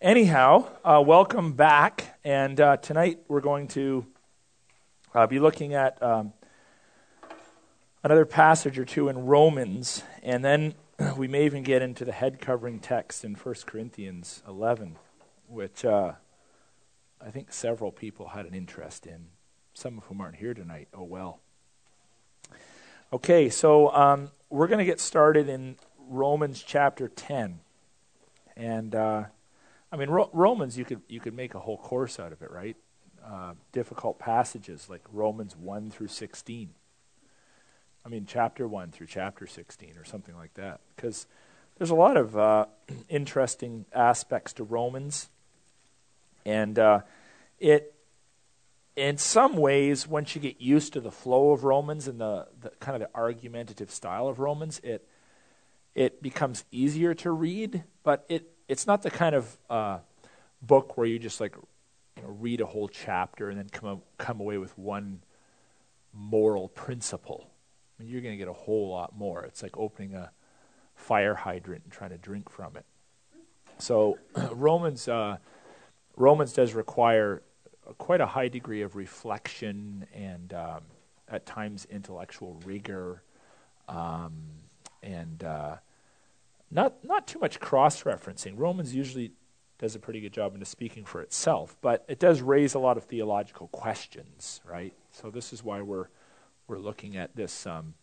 Anyhow, uh, welcome back. And uh, tonight we're going to uh, be looking at um, another passage or two in Romans. And then we may even get into the head covering text in 1 Corinthians 11, which uh, I think several people had an interest in. Some of whom aren't here tonight. Oh, well. Okay, so um, we're going to get started in Romans chapter 10. And uh, I mean, Ro- Romans, you could you could make a whole course out of it, right? Uh, difficult passages like Romans one through sixteen. I mean, chapter one through chapter sixteen, or something like that, because there's a lot of uh, interesting aspects to Romans, and uh, it. In some ways, once you get used to the flow of Romans and the, the kind of the argumentative style of Romans, it it becomes easier to read, but it, it's not the kind of uh, book where you just like you know, read a whole chapter and then come, come away with one moral principle. I mean, you're going to get a whole lot more. It's like opening a fire hydrant and trying to drink from it. So Romans, uh, Romans does require quite a high degree of reflection and um, at times intellectual rigor. Um, and uh, not not too much cross referencing. Romans usually does a pretty good job into speaking for itself, but it does raise a lot of theological questions, right? So this is why we're we're looking at this um,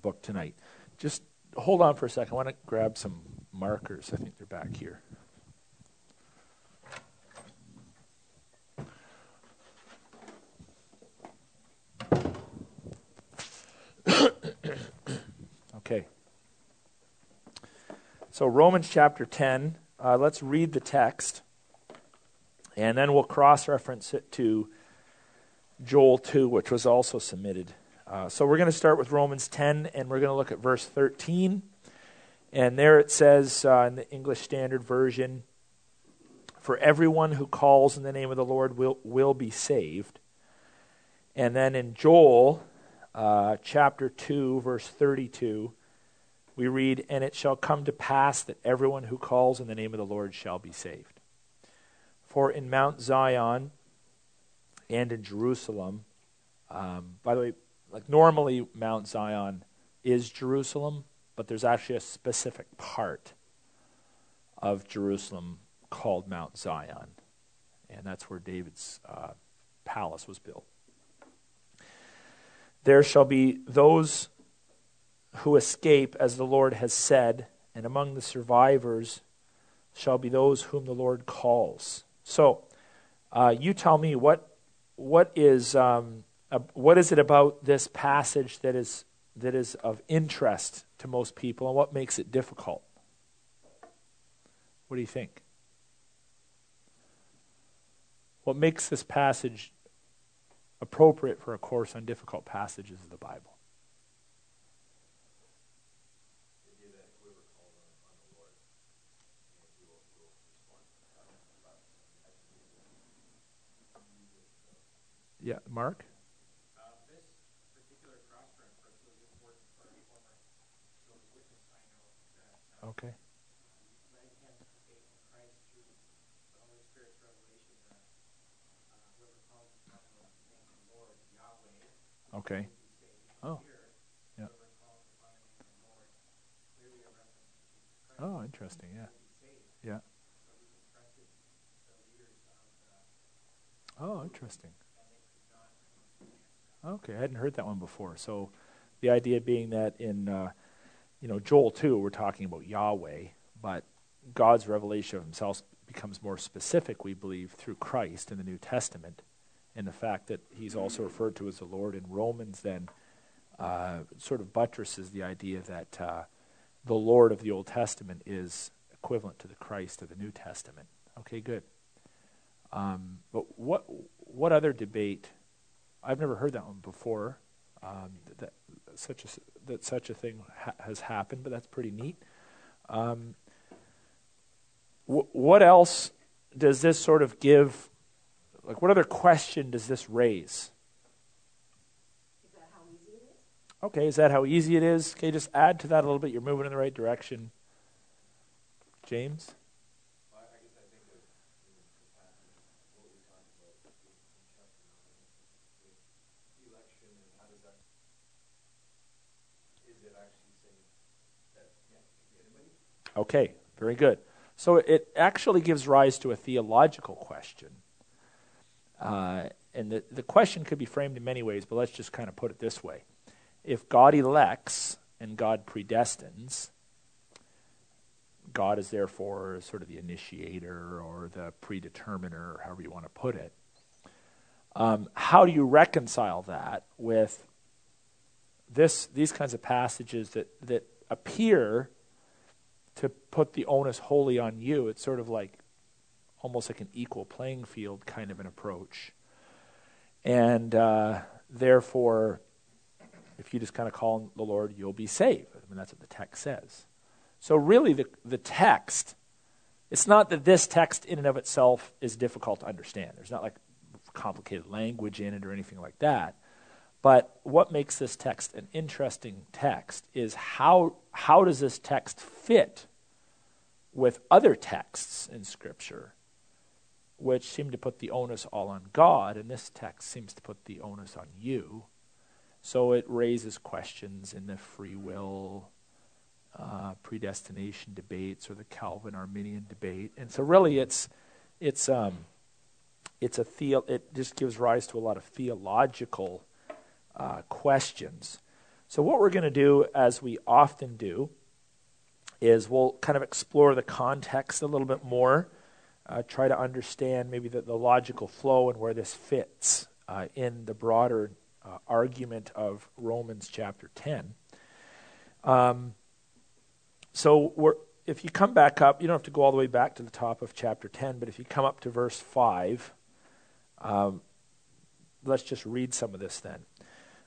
book tonight. Just hold on for a second. I want to grab some markers. I think they're back here. okay. So, Romans chapter 10, uh, let's read the text, and then we'll cross reference it to Joel 2, which was also submitted. Uh, so, we're going to start with Romans 10, and we're going to look at verse 13. And there it says uh, in the English Standard Version, For everyone who calls in the name of the Lord will, will be saved. And then in Joel uh, chapter 2, verse 32, we read, And it shall come to pass that everyone who calls in the name of the Lord shall be saved. For in Mount Zion and in Jerusalem, um, by the way, like normally Mount Zion is Jerusalem, but there's actually a specific part of Jerusalem called Mount Zion. And that's where David's uh, palace was built. There shall be those who escape, as the Lord has said, and among the survivors shall be those whom the Lord calls. So, uh, you tell me what what is um, uh, what is it about this passage that is that is of interest to most people, and what makes it difficult? What do you think? What makes this passage appropriate for a course on difficult passages of the Bible? Yeah, Mark? Okay. Okay. Oh. Yeah. Oh, interesting. Yeah. Yeah. Oh, interesting. Okay, I hadn't heard that one before. So, the idea being that in uh, you know Joel two, we're talking about Yahweh, but God's revelation of Himself becomes more specific. We believe through Christ in the New Testament, and the fact that He's also referred to as the Lord in Romans, then uh, sort of buttresses the idea that uh, the Lord of the Old Testament is equivalent to the Christ of the New Testament. Okay, good. Um, but what what other debate I've never heard that one before. Um, that, such a that such a thing ha- has happened, but that's pretty neat. Um, wh- what else does this sort of give? Like, what other question does this raise? Okay, is that how easy it is? Okay, just add to that a little bit. You're moving in the right direction. James? Okay, very good. So it actually gives rise to a theological question. Uh, and the, the question could be framed in many ways, but let's just kind of put it this way. If God elects and God predestines, God is therefore sort of the initiator or the predeterminer, however you want to put it. Um, how do you reconcile that with this, these kinds of passages that, that appear to put the onus wholly on you? It's sort of like almost like an equal playing field kind of an approach. And uh, therefore, if you just kind of call on the Lord, you'll be saved. I mean, that's what the text says. So, really, the, the text, it's not that this text in and of itself is difficult to understand. There's not like complicated language in it or anything like that. But what makes this text an interesting text is how, how does this text fit with other texts in Scripture, which seem to put the onus all on God, and this text seems to put the onus on you. So it raises questions in the free will uh, predestination debates or the Calvin Arminian debate. And so really it's it's um, it's a theo- it just gives rise to a lot of theological uh, questions. So what we're going to do, as we often do, is we'll kind of explore the context a little bit more, uh, try to understand maybe the, the, logical flow and where this fits uh, in the broader uh, argument of Romans chapter 10. Um, so if you come back up, you don't have to go all the way back to the top of chapter 10, but if you come up to verse 5, um, let's just read some of this then.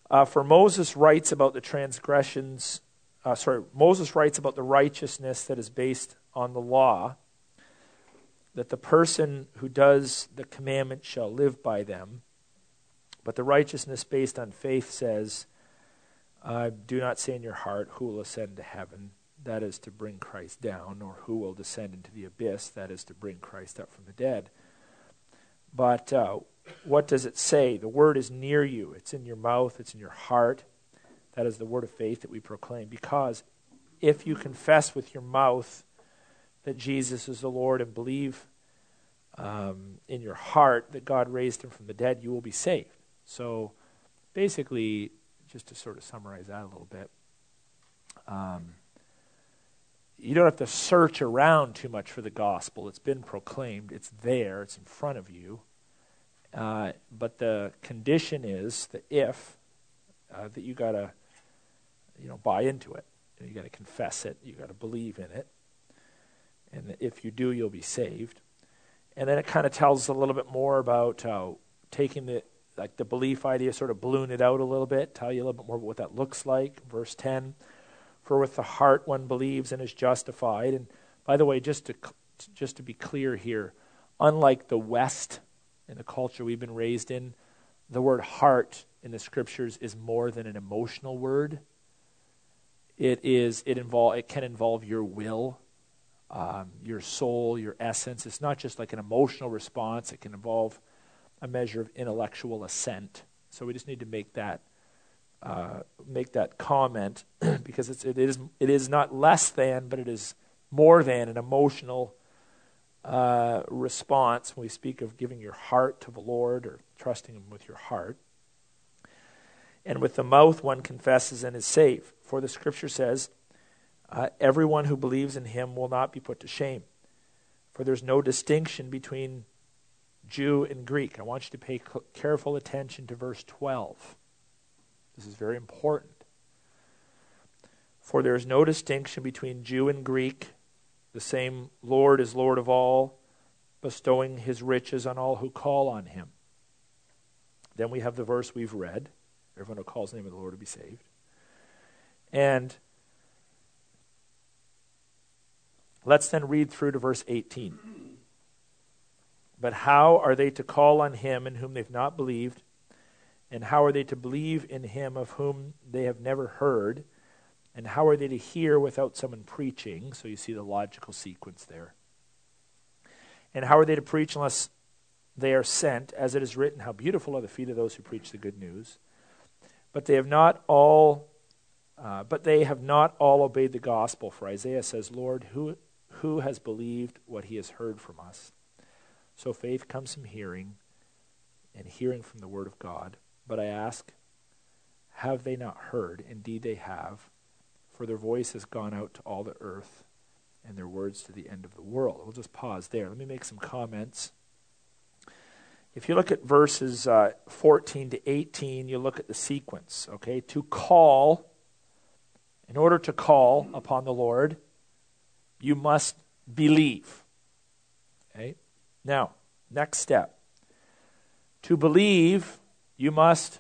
Uh, for Moses writes about the transgressions, uh, sorry, Moses writes about the righteousness that is based on the law, that the person who does the commandment shall live by them. But the righteousness based on faith says, uh, Do not say in your heart, Who will ascend to heaven? that is to bring Christ down, or who will descend into the abyss, that is to bring Christ up from the dead. But uh, what does it say? The word is near you, it's in your mouth, it's in your heart. That is the word of faith that we proclaim. Because if you confess with your mouth that Jesus is the Lord and believe um, in your heart that God raised him from the dead, you will be saved. So basically, just to sort of summarize that a little bit. Um, you don't have to search around too much for the gospel. It's been proclaimed, it's there, it's in front of you. Uh, but the condition is the if uh, that you got to you know buy into it. You got to confess it. You got to believe in it. And if you do, you'll be saved. And then it kind of tells a little bit more about uh, taking the like the belief idea, sort of balloon it out a little bit, tell you a little bit more about what that looks like. Verse ten. For with the heart one believes and is justified. And by the way, just to, just to be clear here, unlike the West in the culture we've been raised in, the word heart in the scriptures is more than an emotional word. It is it involve it can involve your will, um, your soul, your essence. It's not just like an emotional response. It can involve a measure of intellectual assent. So we just need to make that uh, make that comment because it's, it, is, it is not less than, but it is more than an emotional uh, response when we speak of giving your heart to the Lord or trusting Him with your heart. And with the mouth one confesses and is saved. For the scripture says, uh, Everyone who believes in Him will not be put to shame. For there's no distinction between Jew and Greek. I want you to pay careful attention to verse 12. This is very important. For there is no distinction between Jew and Greek. The same Lord is Lord of all, bestowing his riches on all who call on him. Then we have the verse we've read everyone who calls the name of the Lord will be saved. And let's then read through to verse 18. But how are they to call on him in whom they've not believed? And how are they to believe in him of whom they have never heard? And how are they to hear without someone preaching? So you see the logical sequence there. And how are they to preach unless they are sent? As it is written, How beautiful are the feet of those who preach the good news. But they have not all Uh, but they have not all obeyed the gospel. For Isaiah says, Lord, who, who has believed what he has heard from us? So faith comes from hearing, and hearing from the word of God. But I ask, have they not heard? Indeed, they have. For their voice has gone out to all the earth, and their words to the end of the world. We'll just pause there. Let me make some comments. If you look at verses uh, 14 to 18, you look at the sequence, okay? To call in order to call upon the Lord, you must believe. Okay? Now, next step. To believe, you must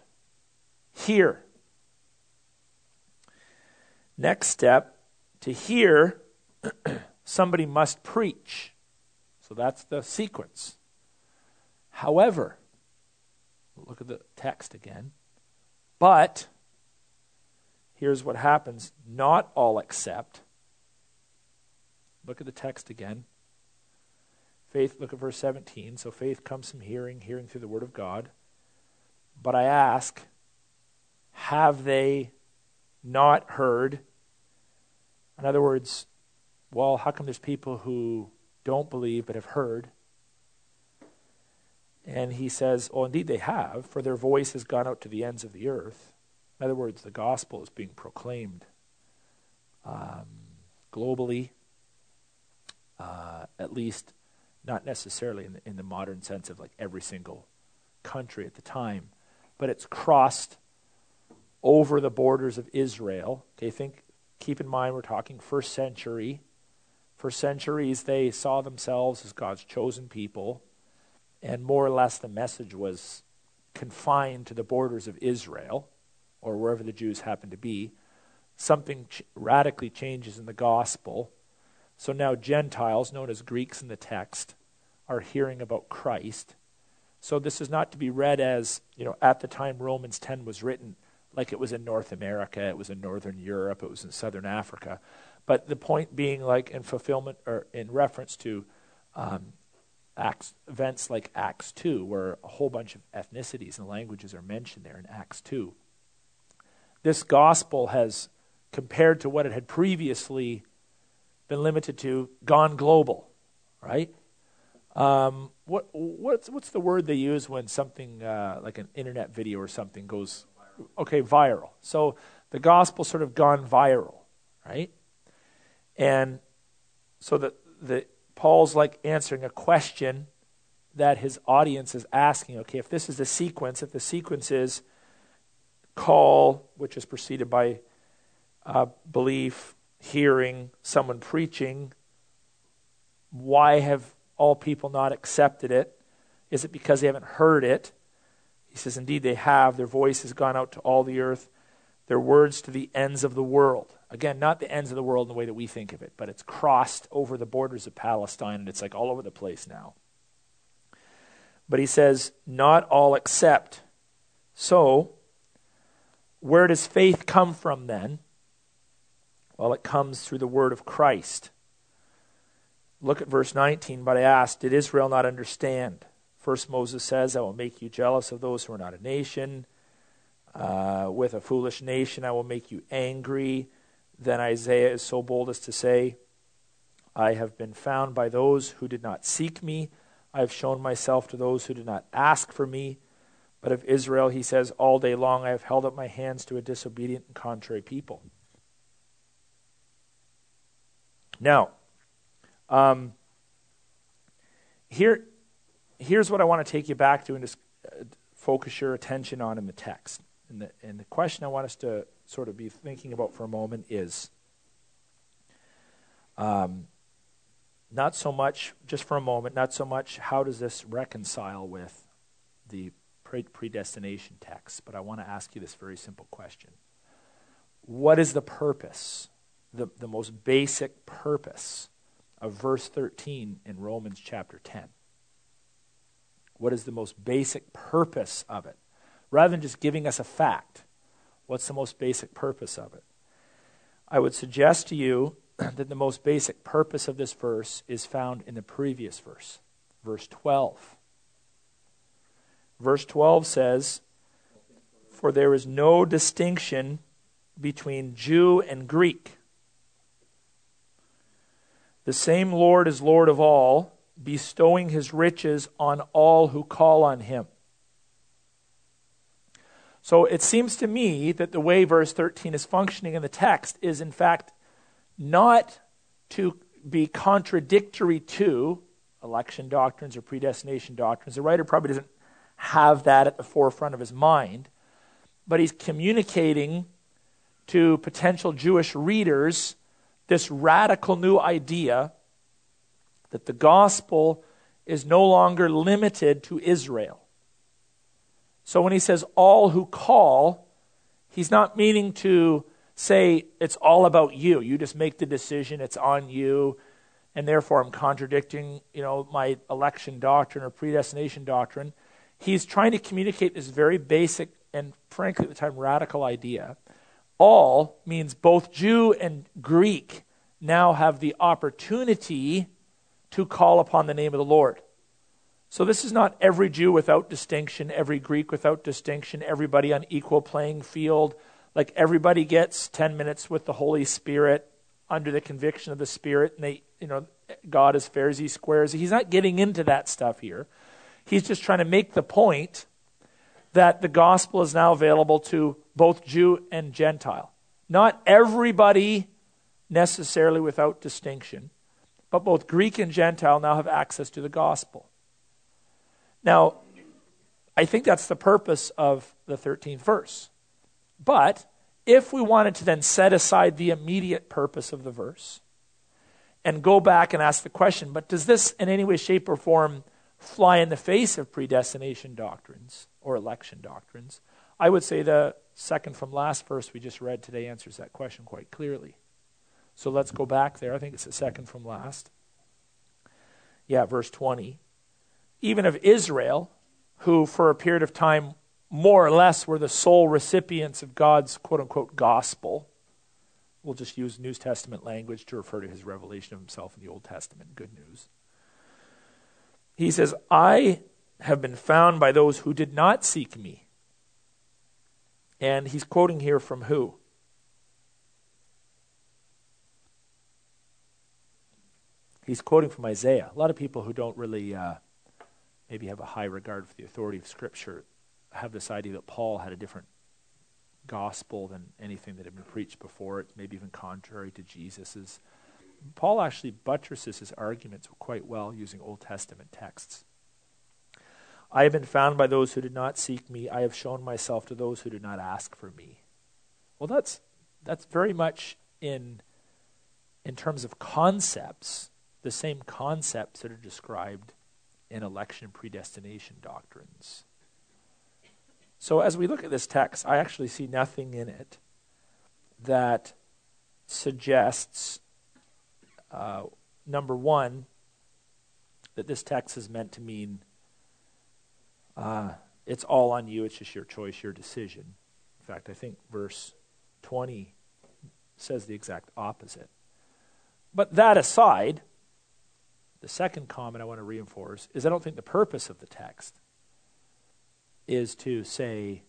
hear. Next step, to hear, somebody must preach. So that's the sequence. However, look at the text again. But here's what happens not all accept. Look at the text again. Faith, look at verse 17. So faith comes from hearing, hearing through the word of God. But I ask, have they not heard? In other words, well, how come there's people who don't believe but have heard? And he says, Oh, indeed they have, for their voice has gone out to the ends of the earth. In other words, the gospel is being proclaimed um, globally, uh, at least not necessarily in the, in the modern sense of like every single country at the time, but it's crossed over the borders of Israel. Okay, think, keep in mind we're talking first century. For centuries, they saw themselves as God's chosen people, and more or less the message was confined to the borders of Israel or wherever the Jews happened to be, something ch- radically changes in the gospel. So now Gentiles, known as Greeks in the text, are hearing about Christ. So this is not to be read as, you know, at the time Romans 10 was written, like it was in North America, it was in Northern Europe, it was in Southern Africa. But the point being, like in fulfillment or in reference to um, Acts, events like Acts 2, where a whole bunch of ethnicities and languages are mentioned there in Acts 2 this gospel has, compared to what it had previously been limited to, gone global, right? Um, what, what's, what's the word they use when something uh, like an internet video or something goes, okay, viral? So the gospel sort of gone viral, right? And so the, the, Paul's like answering a question that his audience is asking. Okay, if this is the sequence, if the sequence is call, which is preceded by uh, belief, hearing, someone preaching. Why have all people not accepted it? Is it because they haven't heard it? He says, Indeed, they have. Their voice has gone out to all the earth, their words to the ends of the world. Again, not the ends of the world in the way that we think of it, but it's crossed over the borders of Palestine and it's like all over the place now. But he says, Not all accept. So, where does faith come from then? Well, it comes through the word of Christ. Look at verse 19. But I asked, Did Israel not understand? First, Moses says, I will make you jealous of those who are not a nation. Uh, with a foolish nation, I will make you angry. Then Isaiah is so bold as to say, I have been found by those who did not seek me. I have shown myself to those who did not ask for me. But of Israel, he says, All day long I have held up my hands to a disobedient and contrary people. Now, um, here, here's what I want to take you back to and just uh, focus your attention on in the text. And the, and the question I want us to sort of be thinking about for a moment is um, not so much, just for a moment, not so much how does this reconcile with the predestination text, but I want to ask you this very simple question. What is the purpose, the, the most basic purpose of verse 13 in Romans chapter 10? What is the most basic purpose of it? Rather than just giving us a fact, what's the most basic purpose of it? I would suggest to you that the most basic purpose of this verse is found in the previous verse, verse 12. Verse 12 says, For there is no distinction between Jew and Greek. The same Lord is Lord of all, bestowing his riches on all who call on him. So it seems to me that the way verse 13 is functioning in the text is, in fact, not to be contradictory to election doctrines or predestination doctrines. The writer probably doesn't have that at the forefront of his mind, but he's communicating to potential Jewish readers this radical new idea that the gospel is no longer limited to Israel. So when he says all who call, he's not meaning to say it's all about you. You just make the decision, it's on you, and therefore I'm contradicting, you know, my election doctrine or predestination doctrine. He's trying to communicate this very basic and frankly at the time radical idea. All means both Jew and Greek now have the opportunity to call upon the name of the Lord. So this is not every Jew without distinction, every Greek without distinction, everybody on equal playing field. Like everybody gets 10 minutes with the Holy Spirit under the conviction of the Spirit, and they, you know, God is fair as he squares. He's not getting into that stuff here. He's just trying to make the point that the gospel is now available to both Jew and Gentile. Not everybody necessarily without distinction, but both Greek and Gentile now have access to the gospel. Now, I think that's the purpose of the 13th verse. But if we wanted to then set aside the immediate purpose of the verse and go back and ask the question, but does this in any way, shape, or form fly in the face of predestination doctrines or election doctrines? I would say the second from last verse we just read today answers that question quite clearly. So let's go back there. I think it's the second from last. Yeah, verse 20 even of Israel, who for a period of time more or less were the sole recipients of God's quote unquote gospel. We'll just use New Testament language to refer to his revelation of himself in the Old Testament. Good news. He says, I have been found by those who did not seek me. And he's quoting here from who? He's quoting from Isaiah. A lot of people who don't really uh, maybe have a high regard for the authority of Scripture have this idea that Paul had a different gospel than anything that had been preached before. It's maybe even contrary to Jesus's. Paul actually buttresses his arguments quite well using Old Testament texts. I have been found by those who did not seek me. I have shown myself to those who did not ask for me. Well, that's that's very much in in terms of concepts, the same concepts that are described in election predestination doctrines. So, as we look at this text, I actually see nothing in it that suggests, uh, number one, that this text is meant to mean uh, it's all on you, it's just your choice, your decision. In fact, I think verse 20 says the exact opposite. But that aside, the second comment I want to reinforce is I don't think the purpose of the text is to say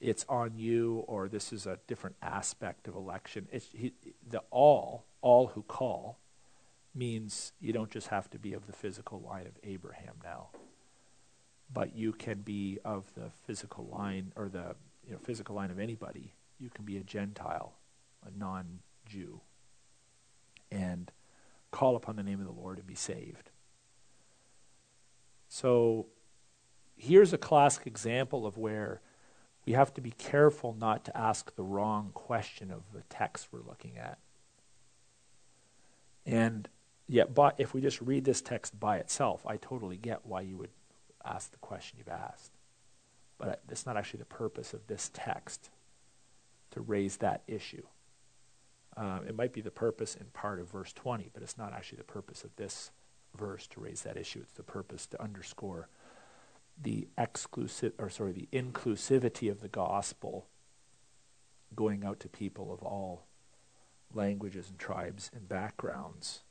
it's on you or this is a different aspect of election. It's he, the all, all who call, means you don't just have to be of the physical line of Abraham now, but you can be of the physical line or the you know, physical line of anybody. You can be a Gentile, a non-Jew, and call upon the name of the Lord and be saved. So here's a classic example of where we have to be careful not to ask the wrong question of the text we're looking at. And yet, but if we just read this text by itself, I totally get why you would ask the question you've asked. But it's not actually the purpose of this text to raise that issue. Uh, it might be the purpose in part of verse 20, but it's not actually the purpose of this verse to raise that issue. It's the purpose to underscore the exclusive, or sorry, the inclusivity of the gospel going out to people of all languages and tribes and backgrounds.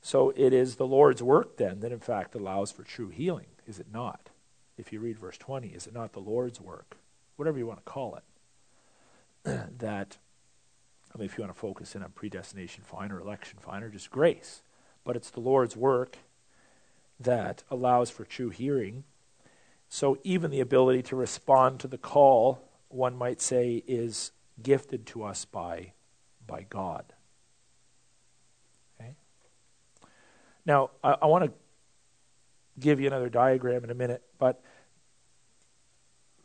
So it is the Lord's work then that in fact allows for true healing, is it not? If you read verse 20, is it not the Lord's work, whatever you want to call it, that I mean, if you want to focus in on predestination, fine, or election, fine, or just grace. But it's the Lord's work that allows for true hearing. So even the ability to respond to the call, one might say, is gifted to us by, by God. Okay? Now, I, I want to give you another diagram in a minute, but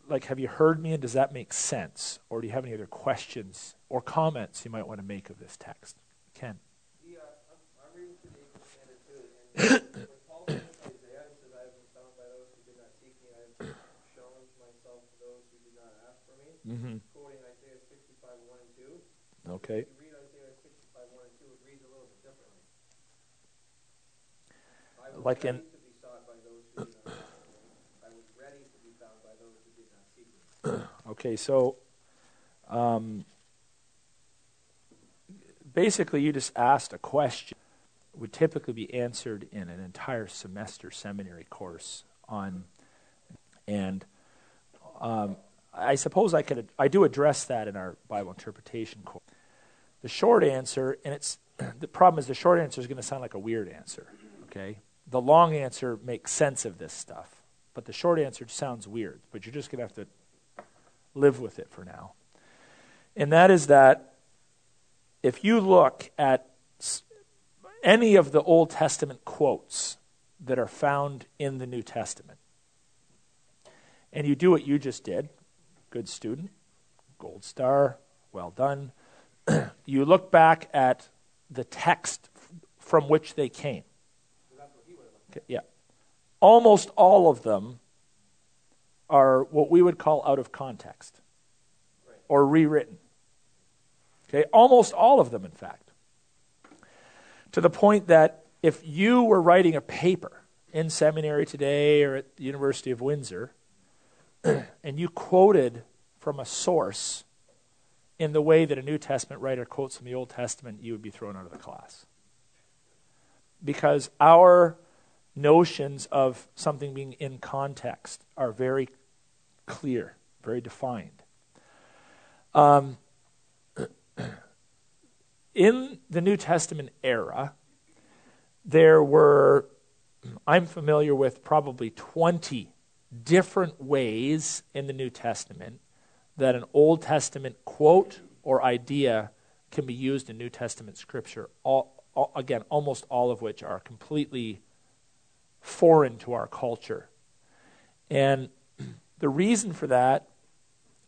like, have you heard me and does that make sense? Or do you have any other questions or comments you might want to make of this text? Ken. Yeah, I'm, I'm reading through the English Standard too, and when Paul says in Isaiah, he says, I have been found by those who did not seek me, I have shown myself to those who did not ask for me. Mm-hmm. Quoting Isaiah 65, 1 and 2. Okay. If you read Isaiah 65, 1 and 2, it reads a little bit differently. Like in- to be sought by those who did not ask for me. I was ready to be found by those who did not seek me. Okay, so um, basically, you just asked a question. Would typically be answered in an entire semester seminary course on, and um, I suppose I could I do address that in our Bible interpretation course. The short answer, and it's the problem is the short answer is going to sound like a weird answer. Okay, the long answer makes sense of this stuff, but the short answer sounds weird. But you're just going to have to live with it for now. And that is that if you look at any of the Old Testament quotes that are found in the New Testament, and you do what you just did, good student, gold star, well done, you look back at the text from which they came. Okay, yeah. Almost all of them are what we would call out of context or rewritten. Okay, almost all of them, in fact. To the point that if you were writing a paper in seminary today or at the University of Windsor, and you quoted from a source in the way that a New Testament writer quotes from the Old Testament, you would be thrown out of the class. Because our notions of something being in context are very clear, very defined. Um, in the New Testament era, there were, I'm familiar with probably 20 different ways in the New Testament that an Old Testament quote or idea can be used in New Testament scripture. All, all, again, almost all of which are completely foreign to our culture. And the reason for that,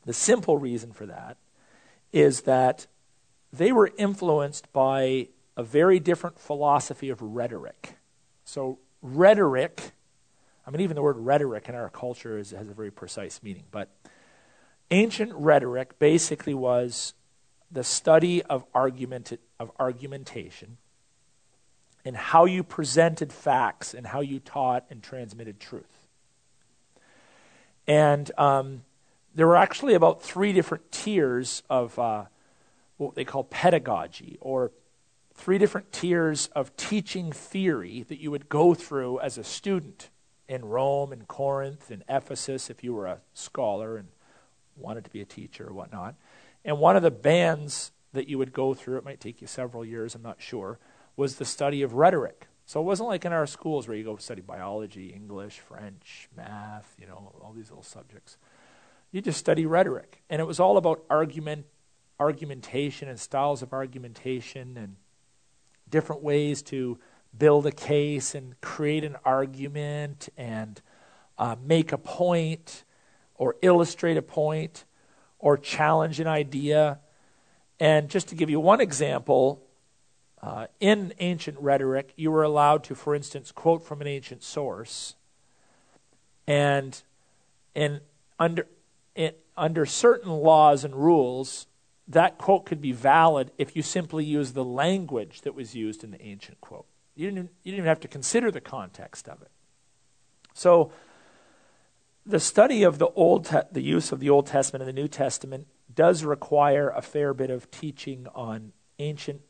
the simple reason for that, is that they were influenced by a very different philosophy of rhetoric. So, rhetoric, I mean, even the word rhetoric in our culture is, has a very precise meaning, but ancient rhetoric basically was the study of, argument, of argumentation and how you presented facts and how you taught and transmitted truth. And um, there were actually about three different tiers of uh, what they call pedagogy, or three different tiers of teaching theory that you would go through as a student in Rome and Corinth and Ephesus if you were a scholar and wanted to be a teacher or whatnot. And one of the bands that you would go through, it might take you several years, I'm not sure, was the study of rhetoric. So it wasn't like in our schools where you go study biology, English, French, math, you know, all these little subjects. You just study rhetoric. And it was all about argument, argumentation and styles of argumentation and different ways to build a case and create an argument and uh, make a point or illustrate a point or challenge an idea. And just to give you one example, uh, in ancient rhetoric, you were allowed to, for instance, quote from an ancient source, and under in, under certain laws and rules, that quote could be valid if you simply use the language that was used in the ancient quote. You didn't, you didn't even have to consider the context of it. So, the study of the old, te- the use of the Old Testament and the New Testament does require a fair bit of teaching on ancient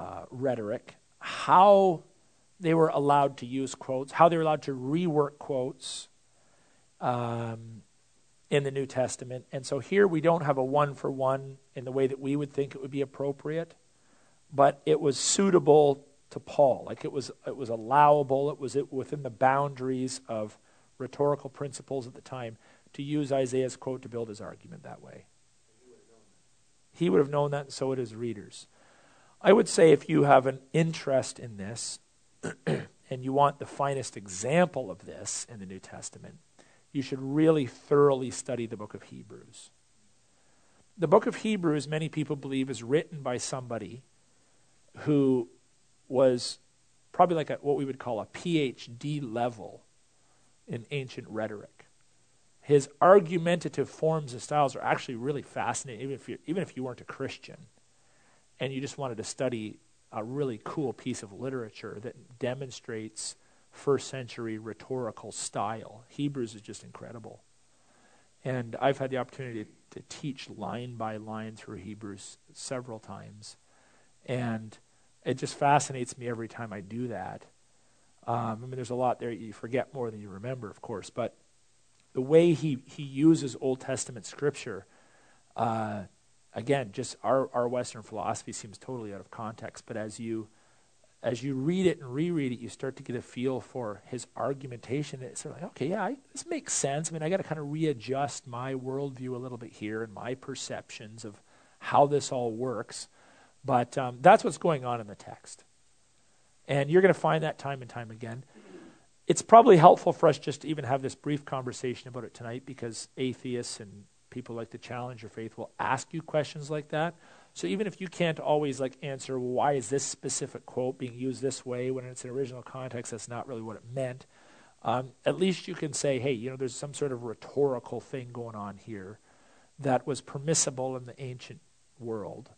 uh, rhetoric, how they were allowed to use quotes, how they were allowed to rework quotes, um, in the New Testament. And so here we don't have a one for one in the way that we would think it would be appropriate, but it was suitable to Paul. Like it was, it was allowable, it was within the boundaries of rhetorical principles at the time to use Isaiah's quote to build his argument that way. He would have known that, and so would his readers. I would say if you have an interest in this and you want the finest example of this in the New Testament, you should really thoroughly study the book of Hebrews. The book of Hebrews, many people believe, is written by somebody who was probably like a, what we would call a PhD level in ancient rhetoric. His argumentative forms and styles are actually really fascinating, even if, you, even if you weren't a Christian and you just wanted to study a really cool piece of literature that demonstrates first century rhetorical style. Hebrews is just incredible. And I've had the opportunity to, teach line by line through Hebrews several times. And it just fascinates me every time I do that. Um, I mean, there's a lot there you forget more than you remember, of course, but the way he, he uses Old Testament scripture, uh, again, just our, our Western philosophy seems totally out of context, but as you as you read it and reread it, you start to get a feel for his argumentation. It's sort of like, okay, yeah, I, this makes sense. I mean, I got to kind of readjust my worldview a little bit here and my perceptions of how this all works. But um, that's what's going on in the text. And you're going to find that time and time again. It's probably helpful for us just to even have this brief conversation about it tonight because atheists and people like to challenge your faith will ask you questions like that. So even if you can't always like answer why is this specific quote being used this way when it's an original context, that's not really what it meant. Um, at least you can say, hey, you know, there's some sort of rhetorical thing going on here that was permissible in the ancient world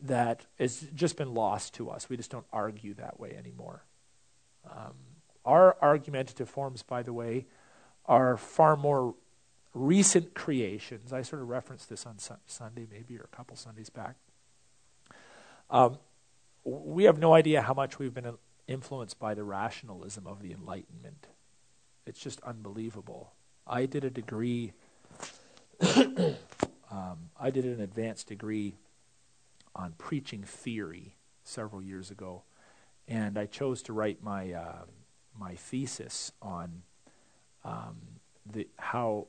that has just been lost to us. We just don't argue that way anymore. Um, our argumentative forms, by the way, are far more recent creations. I sort of referenced this on su- Sunday, maybe, or a couple Sundays back. Um, we have no idea how much we've been influenced by the rationalism of the Enlightenment. It's just unbelievable. I did a degree, um, I did an advanced degree on preaching theory several years ago, and I chose to write my uh, my thesis on um, the how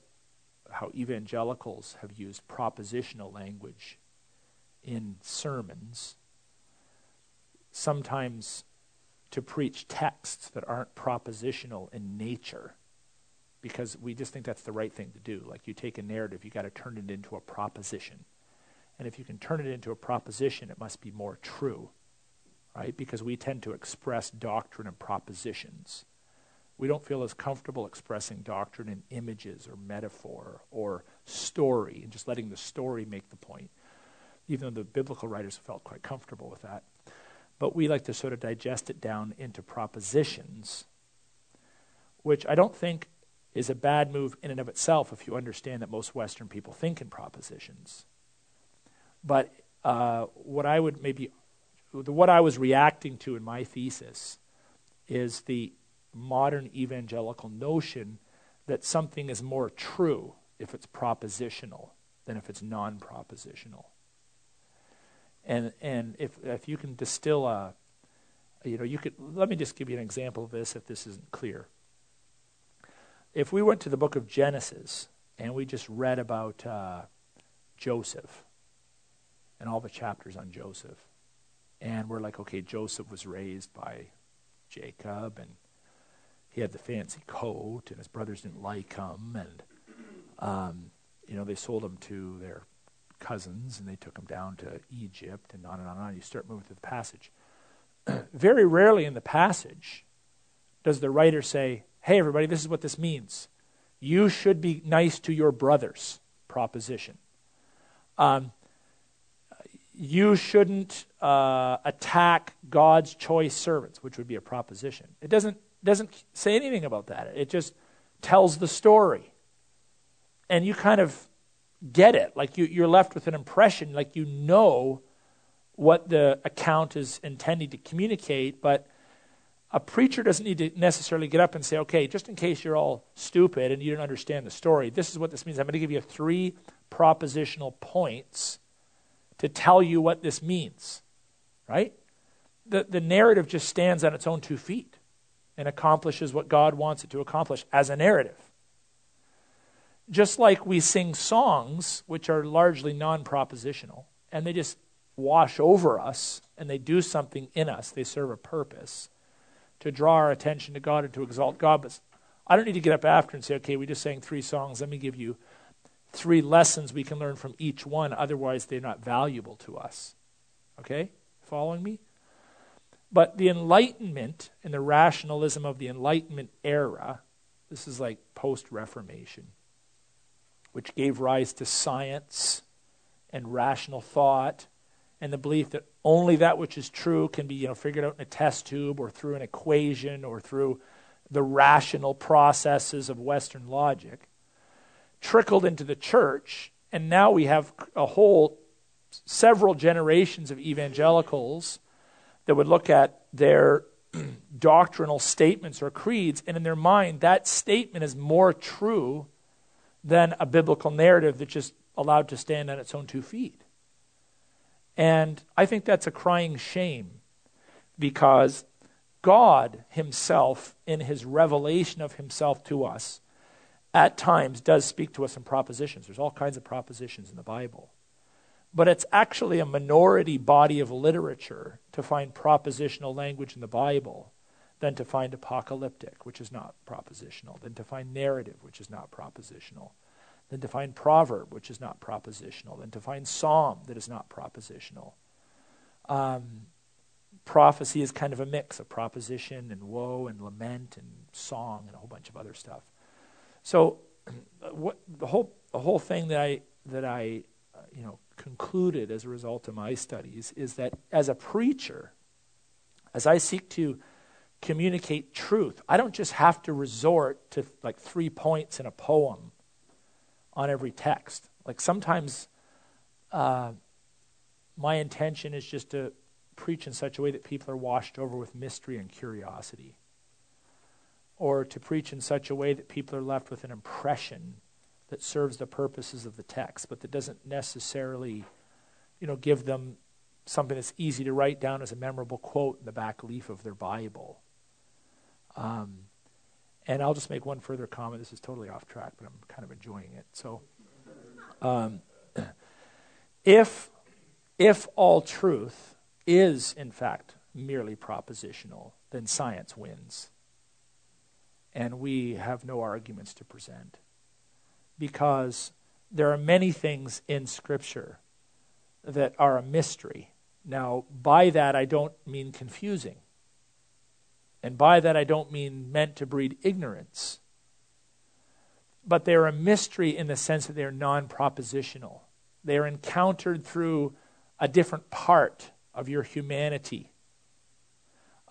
how evangelicals have used propositional language in sermons sometimes to preach texts that aren't propositional in nature because we just think that's the right thing to do. Like you take a narrative, you got to turn it into a proposition. And if you can turn it into a proposition, it must be more true, right? Because we tend to express doctrine in propositions. We don't feel as comfortable expressing doctrine in images or metaphor or story and just letting the story make the point, even though the biblical writers felt quite comfortable with that but we like to sort of digest it down into propositions, which I don't think is a bad move in and of itself if you understand that most Western people think in propositions. But uh, what I would maybe, what I was reacting to in my thesis is the modern evangelical notion that something is more true if it's propositional than if it's non propositional. And and if if you can distill a, you know, you could let me just give you an example of this if this isn't clear. If we went to the book of Genesis and we just read about uh, Joseph and all the chapters on Joseph, and we're like, okay, Joseph was raised by Jacob and he had the fancy coat and his brothers didn't like him and um, you know they sold him to their cousins, and they took him down to Egypt, and on and on and on. You start moving through the passage. Very rarely in the passage does the writer say, Hey, everybody, this is what this means. You should be nice to your brothers. Proposition. Um, you shouldn't uh, attack God's choice servants, which would be a proposition. It doesn't, doesn't say anything about that. It just tells the story. And you kind of get it. Like you, you're left with an impression, like you know what the account is intending to communicate, but a preacher doesn't need to necessarily get up and say, okay, just in case you're all stupid and you don't understand the story, this is what this means. I'm going to give you three propositional points to tell you what this means, right? The, the narrative just stands on its own two feet and accomplishes what God wants it to accomplish as a narrative. Just like we sing songs, which are largely non propositional, and they just wash over us and they do something in us, they serve a purpose to draw our attention to God and to exalt God. But I don't need to get up after and say, okay, we just sang three songs. Let me give you three lessons we can learn from each one. Otherwise, they're not valuable to us. Okay? Following me? But the Enlightenment and the rationalism of the Enlightenment era, this is like post Reformation, which gave rise to science and rational thought and the belief that only that which is true can be you know, figured out in a test tube or through an equation or through the rational processes of Western logic, trickled into the church. And now we have a whole several generations of evangelicals that would look at their doctrinal statements or creeds, and in their mind, that statement is more true than a biblical narrative that's just allowed to stand on its own two feet. And I think that's a crying shame because God Himself, in His revelation of Himself to us, at times does speak to us in propositions. There's all kinds of propositions in the Bible. But it's actually a minority body of literature to find propositional language in the Bible than to find apocalyptic, which is not propositional, than to find narrative, which is not propositional than to find proverb, which is not propositional, than to find psalm that is not propositional. Um, prophecy is kind of a mix of proposition and woe and lament and song and a whole bunch of other stuff. So, what the whole the whole thing that I that I you know concluded as a result of my studies is that as a preacher, as I seek to communicate truth, I don't just have to resort to like three points in a poem on every text. Like sometimes uh, my intention is just to preach in such a way that people are washed over with mystery and curiosity. Or to preach in such a way that people are left with an impression that serves the purposes of the text, but that doesn't necessarily, you know, give them something that's easy to write down as a memorable quote in the back leaf of their Bible. Um, and I'll just make one further comment. This is totally off track, but I'm kind of enjoying it. So, um, if if all truth is in fact merely propositional, then science wins, and we have no arguments to present, because there are many things in Scripture that are a mystery. Now, by that I don't mean confusing. And by that, I don't mean meant to breed ignorance, but they're a mystery in the sense that they're non propositional. They are encountered through a different part of your humanity.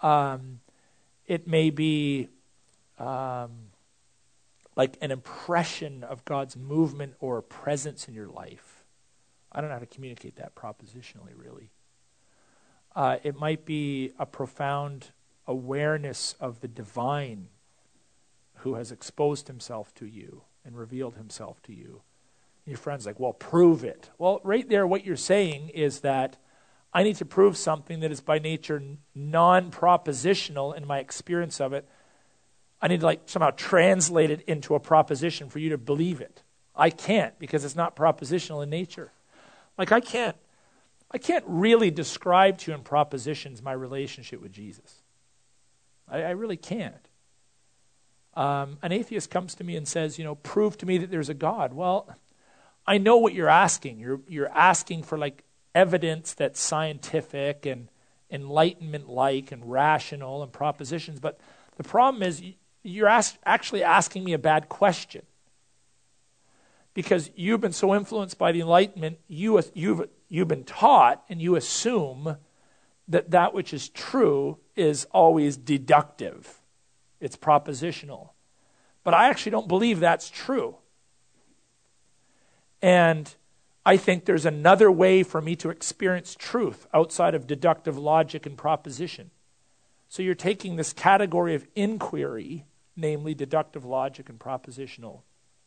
Um, it may be um, like an impression of God's movement or presence in your life. I don't know how to communicate that propositionally, really. Uh, it might be a profound awareness of the divine who has exposed himself to you and revealed himself to you. And your friend's like, well, prove it. Well, right there, what you're saying is that I need to prove something that is by nature non propositional in my experience of it. I need to like somehow translate it into a proposition for you to believe it. I can't because it's not propositional in nature. Like I can't I can't really describe to you in propositions my relationship with Jesus. I, I really can't. Um, an atheist comes to me and says, you know, prove to me that there's a God. Well, I know what you're asking. You're, you're asking for like evidence that's scientific and enlightenment like and rational and propositions. But the problem is, you're ask, actually asking me a bad question. Because you've been so influenced by the Enlightenment, you, you've, you've been taught and you assume that that which is true is always deductive, it's propositional. But I actually don't believe that's true. And I think there's another way for me to experience truth outside of deductive logic and proposition. So you're taking this category of inquiry, namely deductive logic and propositional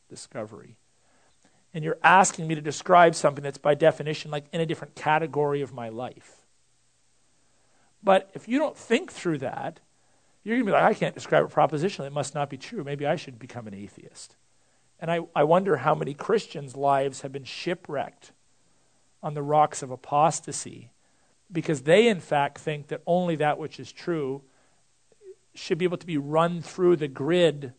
discovery, and you're asking me to describe something that's by definition like in a different category of my life. But if you don't think through that, you're going to be like, I can't describe it propositionally. It must not be true. Maybe I should become an atheist. And I, I wonder how many Christians' lives have been shipwrecked on the rocks of apostasy because they, in fact, think that only that which is true should be able to be run through the grid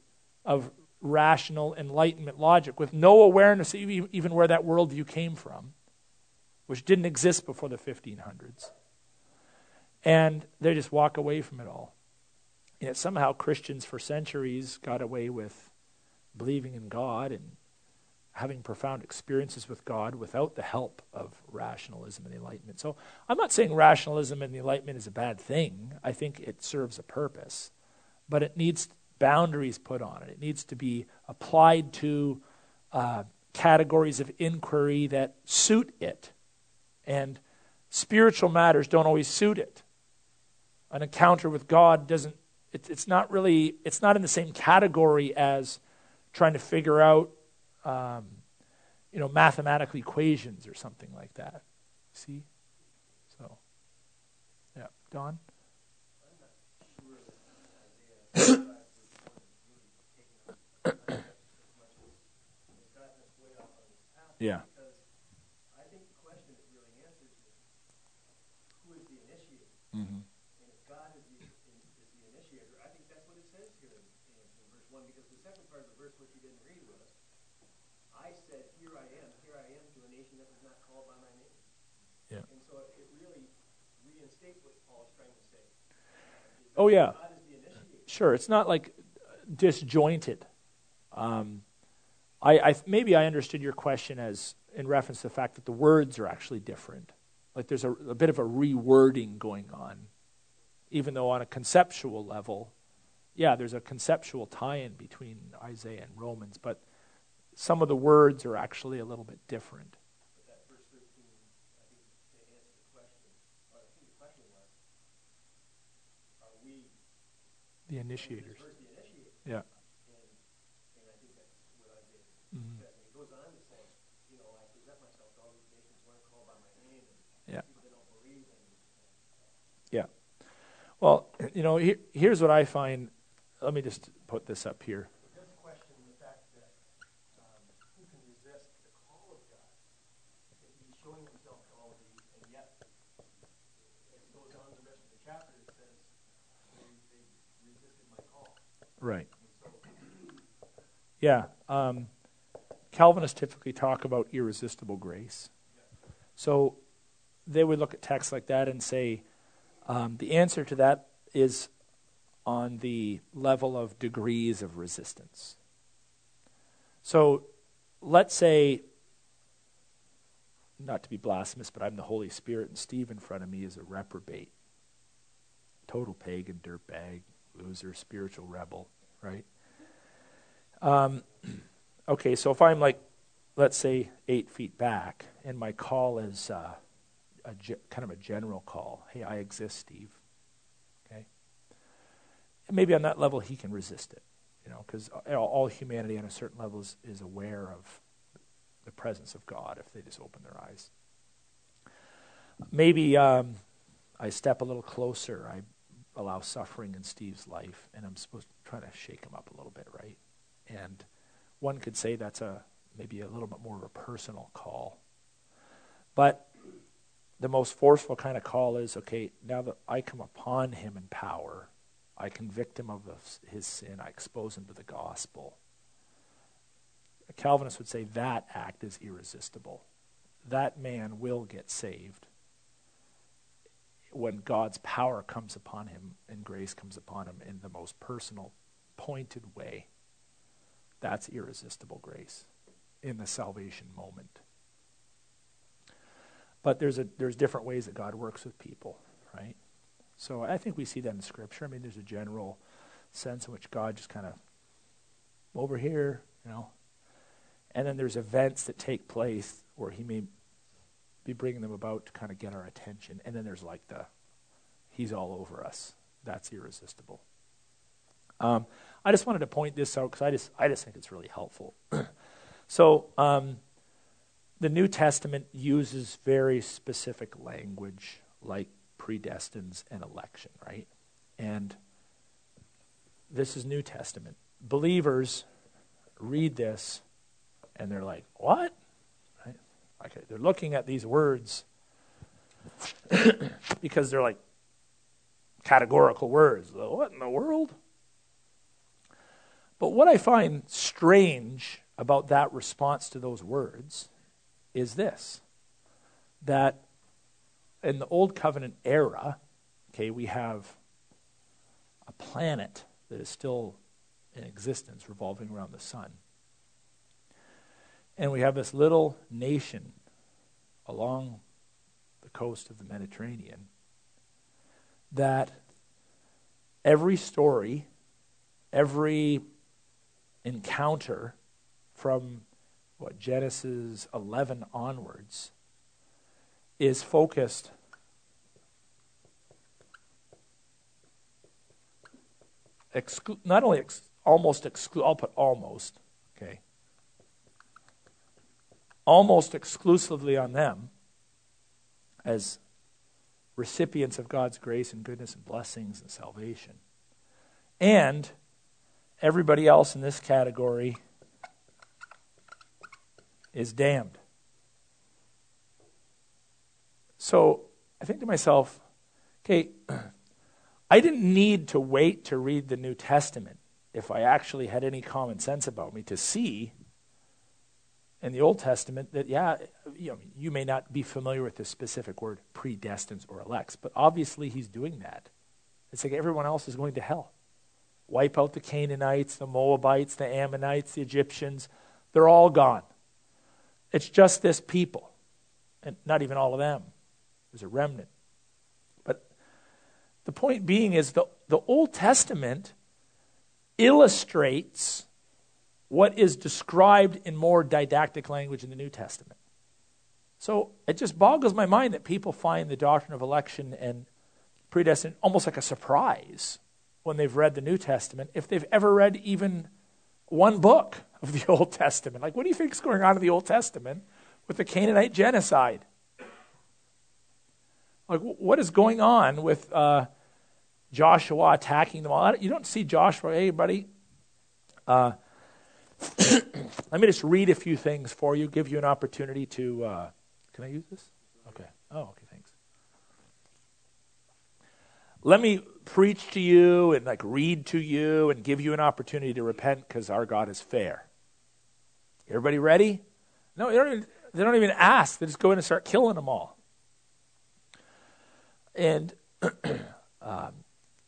of rational enlightenment logic with no awareness even where that worldview came from, which didn't exist before the 1500s. And they just walk away from it all. Yet somehow Christians for centuries got away with believing in God and having profound experiences with God without the help of rationalism and enlightenment. So I'm not saying rationalism and the enlightenment is a bad thing. I think it serves a purpose, but it needs boundaries put on it. It needs to be applied to uh, categories of inquiry that suit it. And spiritual matters don't always suit it. An encounter with God doesn't, it, it's not really, it's not in the same category as trying to figure out um, you know, mathematical equations or something like that. See? So, yeah. Don? yeah. Mm-hmm. Oh, yeah. Sure. It's not like disjointed. Um, I, I, maybe I understood your question as in reference to the fact that the words are actually different. Like there's a, a bit of a rewording going on, even though on a conceptual level, yeah, there's a conceptual tie in between Isaiah and Romans, but some of the words are actually a little bit different. The initiators. Yeah. Mm-hmm. Yeah. Yeah. Well, you know, here's what I find. Let me just put this up here. Right. Yeah. Um, Calvinists typically talk about irresistible grace. So they would look at texts like that and say um, the answer to that is on the level of degrees of resistance. So let's say, not to be blasphemous, but I'm the Holy Spirit and Steve in front of me is a reprobate, total pagan, dirtbag, loser, spiritual rebel, right? Um, okay, so if I'm like, let's say, eight feet back, and my call is uh, a ge- kind of a general call hey, I exist, Steve. Okay? And maybe on that level, he can resist it, you know, because all humanity on a certain level is, is aware of the presence of God if they just open their eyes. Maybe um, I step a little closer. I allow suffering in Steve's life, and I'm supposed to try to shake him up a little bit, right? And one could say that's a maybe a little bit more of a personal call. But the most forceful kind of call is okay, now that I come upon him in power, I convict him of his sin, I expose him to the gospel. A Calvinist would say that act is irresistible. That man will get saved when God's power comes upon him and grace comes upon him in the most personal, pointed way, that's irresistible grace in the salvation moment. But there's a there's different ways that God works with people, right? So I think we see that in Scripture. I mean, there's a general sense in which God just kind of over here, you know, and then there's events that take place where He may be bringing them about to kind of get our attention. And then there's like the, he's all over us that's irresistible. Um, I just wanted to point this out because I just, I just think it's really helpful. so, um, the New Testament uses very specific language like predestines and election, right? And this is New Testament. Believers read this and they're like, what? Okay, they're looking at these words because they're like categorical words. What in the world? But what I find strange about that response to those words is this that in the Old Covenant era, okay, we have a planet that is still in existence revolving around the sun. And we have this little nation along the coast of the Mediterranean that every story, every encounter from what Genesis 11 onwards is focused exclu- not only ex- almost exclu- I'll put almost, okay, almost exclusively on them as recipients of God's grace and goodness and blessings and salvation. And everybody else in this category is damned. So I think to myself, okay, I didn't need to wait to read the New Testament if I actually had any common sense about me to see in the Old Testament that, yeah, you, know, you may not be familiar with the specific word predestines or elects, but obviously he's doing that. It's like everyone else is going to hell. Wipe out the Canaanites, the Moabites, the Ammonites, the Egyptians. They're all gone. It's just this people, and not even all of them. There's a remnant. But the point being is the, the Old Testament illustrates what is described in more didactic language in the New Testament. So it just boggles my mind that people find the doctrine of election and predestination almost like a surprise when they've read the New Testament, if they've ever read even one book of the Old Testament. Like, what do you think is going on in the Old Testament with the Canaanite genocide? Like, what is going on with uh, Joshua attacking them all? You don't see Joshua, hey, buddy. Uh, let me just read a few things for you, give you an opportunity to. Uh, can I use this? Okay. Oh, okay, thanks. Let me preach to you and like read to you and give you an opportunity to repent because our God is fair. Everybody ready? No, they don't, even, they don't even ask. They just go in and start killing them all. And um,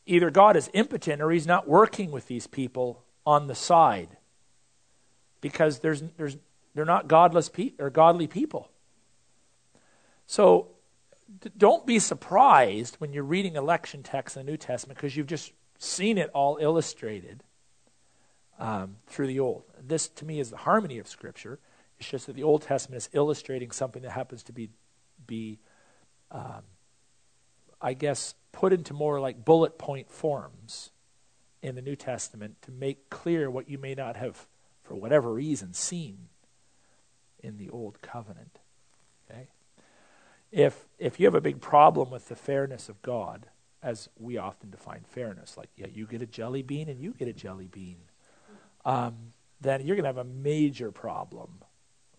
either God is impotent or he's not working with these people on the side because there's, there's, they're not godless pe- or godly people. So don't be surprised when you're reading election texts in the New Testament because you've just seen it all illustrated um, through the Old. This, to me, is the harmony of Scripture. It's just that the Old Testament is illustrating something that happens to be, be um, I guess, put into more like bullet point forms in the New Testament to make clear what you may not have, for whatever reason, seen in the Old Covenant. Okay? if if you have a big problem with the fairness of God, as we often define fairness, like yeah, you get a jelly bean and you get a jelly bean, um, then you're going to have a major problem,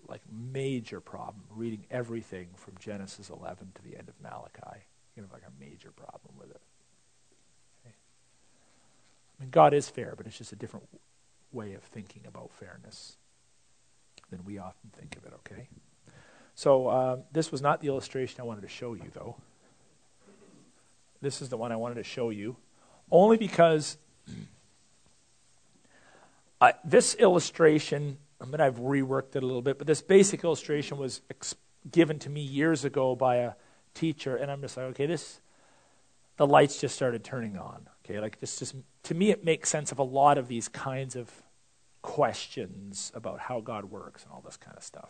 like major problem, reading everything from Genesis 11 to the end of Malachi. You're going to have like a major problem with it. Okay? I mean, God is fair, but it's just a different way of thinking about fairness than we often think of it. Okay. So uh, this was not the illustration I wanted to show you, though. This is the one I wanted to show you, only because uh, this illustration, I mean, I've reworked it a little bit, but this basic illustration was ex- given to me years ago by a teacher, and I'm just like, okay, this, the lights just started turning on. Okay, like this just, to me, it makes sense of a lot of these kinds of questions about how God works and all this kind of stuff.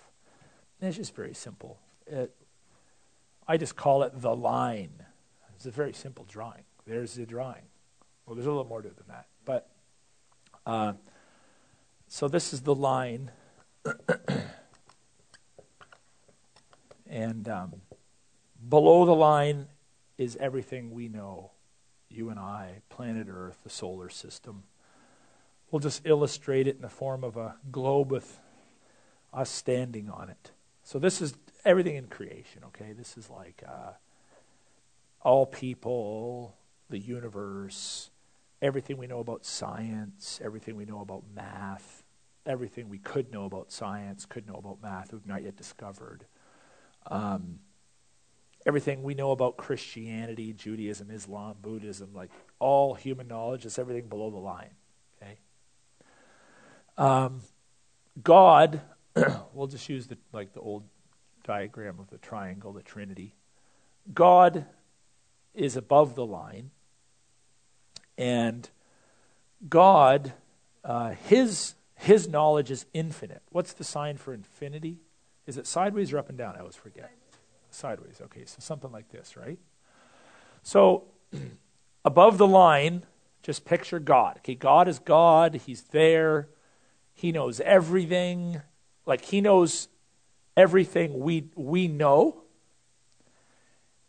It's just very simple. It, I just call it the line. It's a very simple drawing. There's the drawing. Well, there's a little more to it than that. But uh, so this is the line. and um, below the line is everything we know you and I, planet Earth, the solar system. We'll just illustrate it in the form of a globe with us standing on it. So this is everything in creation, okay? This is like uh, all people, the universe, everything we know about science, everything we know about math, everything we could know about science, could know about math, we've not yet discovered. Um, everything we know about Christianity, Judaism, Islam, Buddhism, like all human knowledge, is everything below the line. Um, God, we'll just use the like the old diagram of the triangle, the Trinity. God is above the line, and God, uh, his his knowledge is infinite. What's the sign for infinity? Is it sideways or up and down? I always forget. Sideways. Okay, so something like this, right? So above the line, just picture God. Okay, God is God. He's there. He knows everything. Like he knows everything we we know.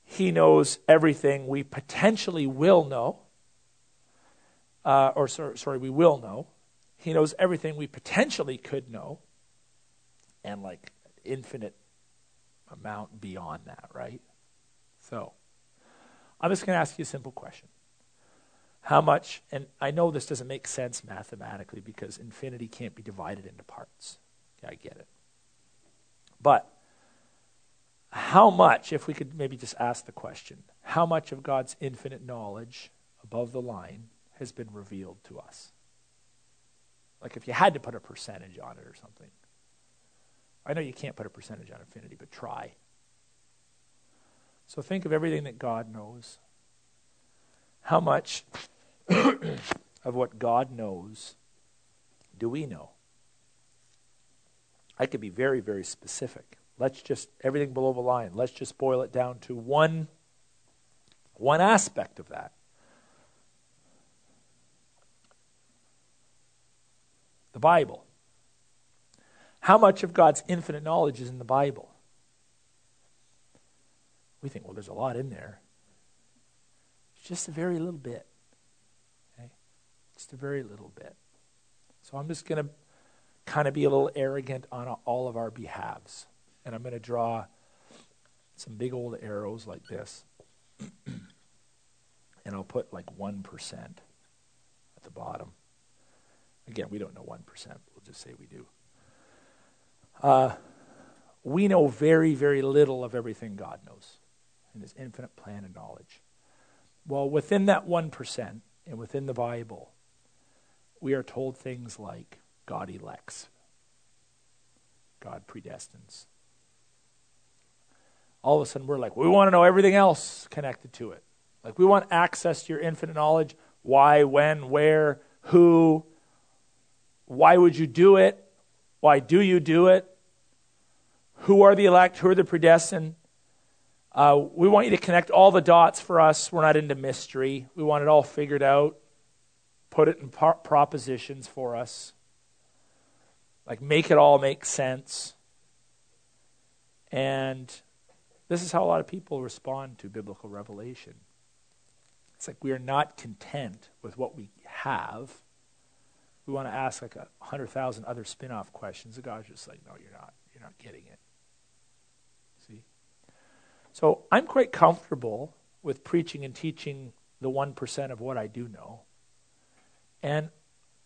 He knows everything we potentially will know. Uh, or sorry, sorry, we will know. He knows everything we potentially could know. And like infinite amount beyond that, right? So, I'm just going to ask you a simple question. How much, and I know this doesn't make sense mathematically because infinity can't be divided into parts. I get it. But how much, if we could maybe just ask the question, how much of God's infinite knowledge above the line has been revealed to us? Like if you had to put a percentage on it or something. I know you can't put a percentage on infinity, but try. So think of everything that God knows. How much of what God knows do we know? I could be very, very specific. Let's just everything below the line. Let's just boil it down to one one aspect of that. The Bible. How much of God's infinite knowledge is in the Bible? We think, well, there's a lot in there. It's just a very little bit. Just a very little bit. So I'm just going to kind of be a little arrogant on all of our behalves. And I'm going to draw some big old arrows like this. and I'll put like 1% at the bottom. Again, we don't know 1%. We'll just say we do. Uh, we know very, very little of everything God knows in his infinite plan and knowledge. Well, within that 1% and within the Bible, we are told things like God elects, God predestines. All of a sudden, we're like, we want to know everything else connected to it. Like, we want access to your infinite knowledge why, when, where, who, why would you do it? Why do you do it? Who are the elect? Who are the predestined? Uh, we want you to connect all the dots for us. We're not into mystery. We want it all figured out. Put it in par- propositions for us. Like, make it all make sense. And this is how a lot of people respond to biblical revelation. It's like we are not content with what we have we want to ask like a hundred thousand other spin-off questions. The God's just like, no, you're not. You're not getting it. See? So I'm quite comfortable with preaching and teaching the one percent of what I do know. And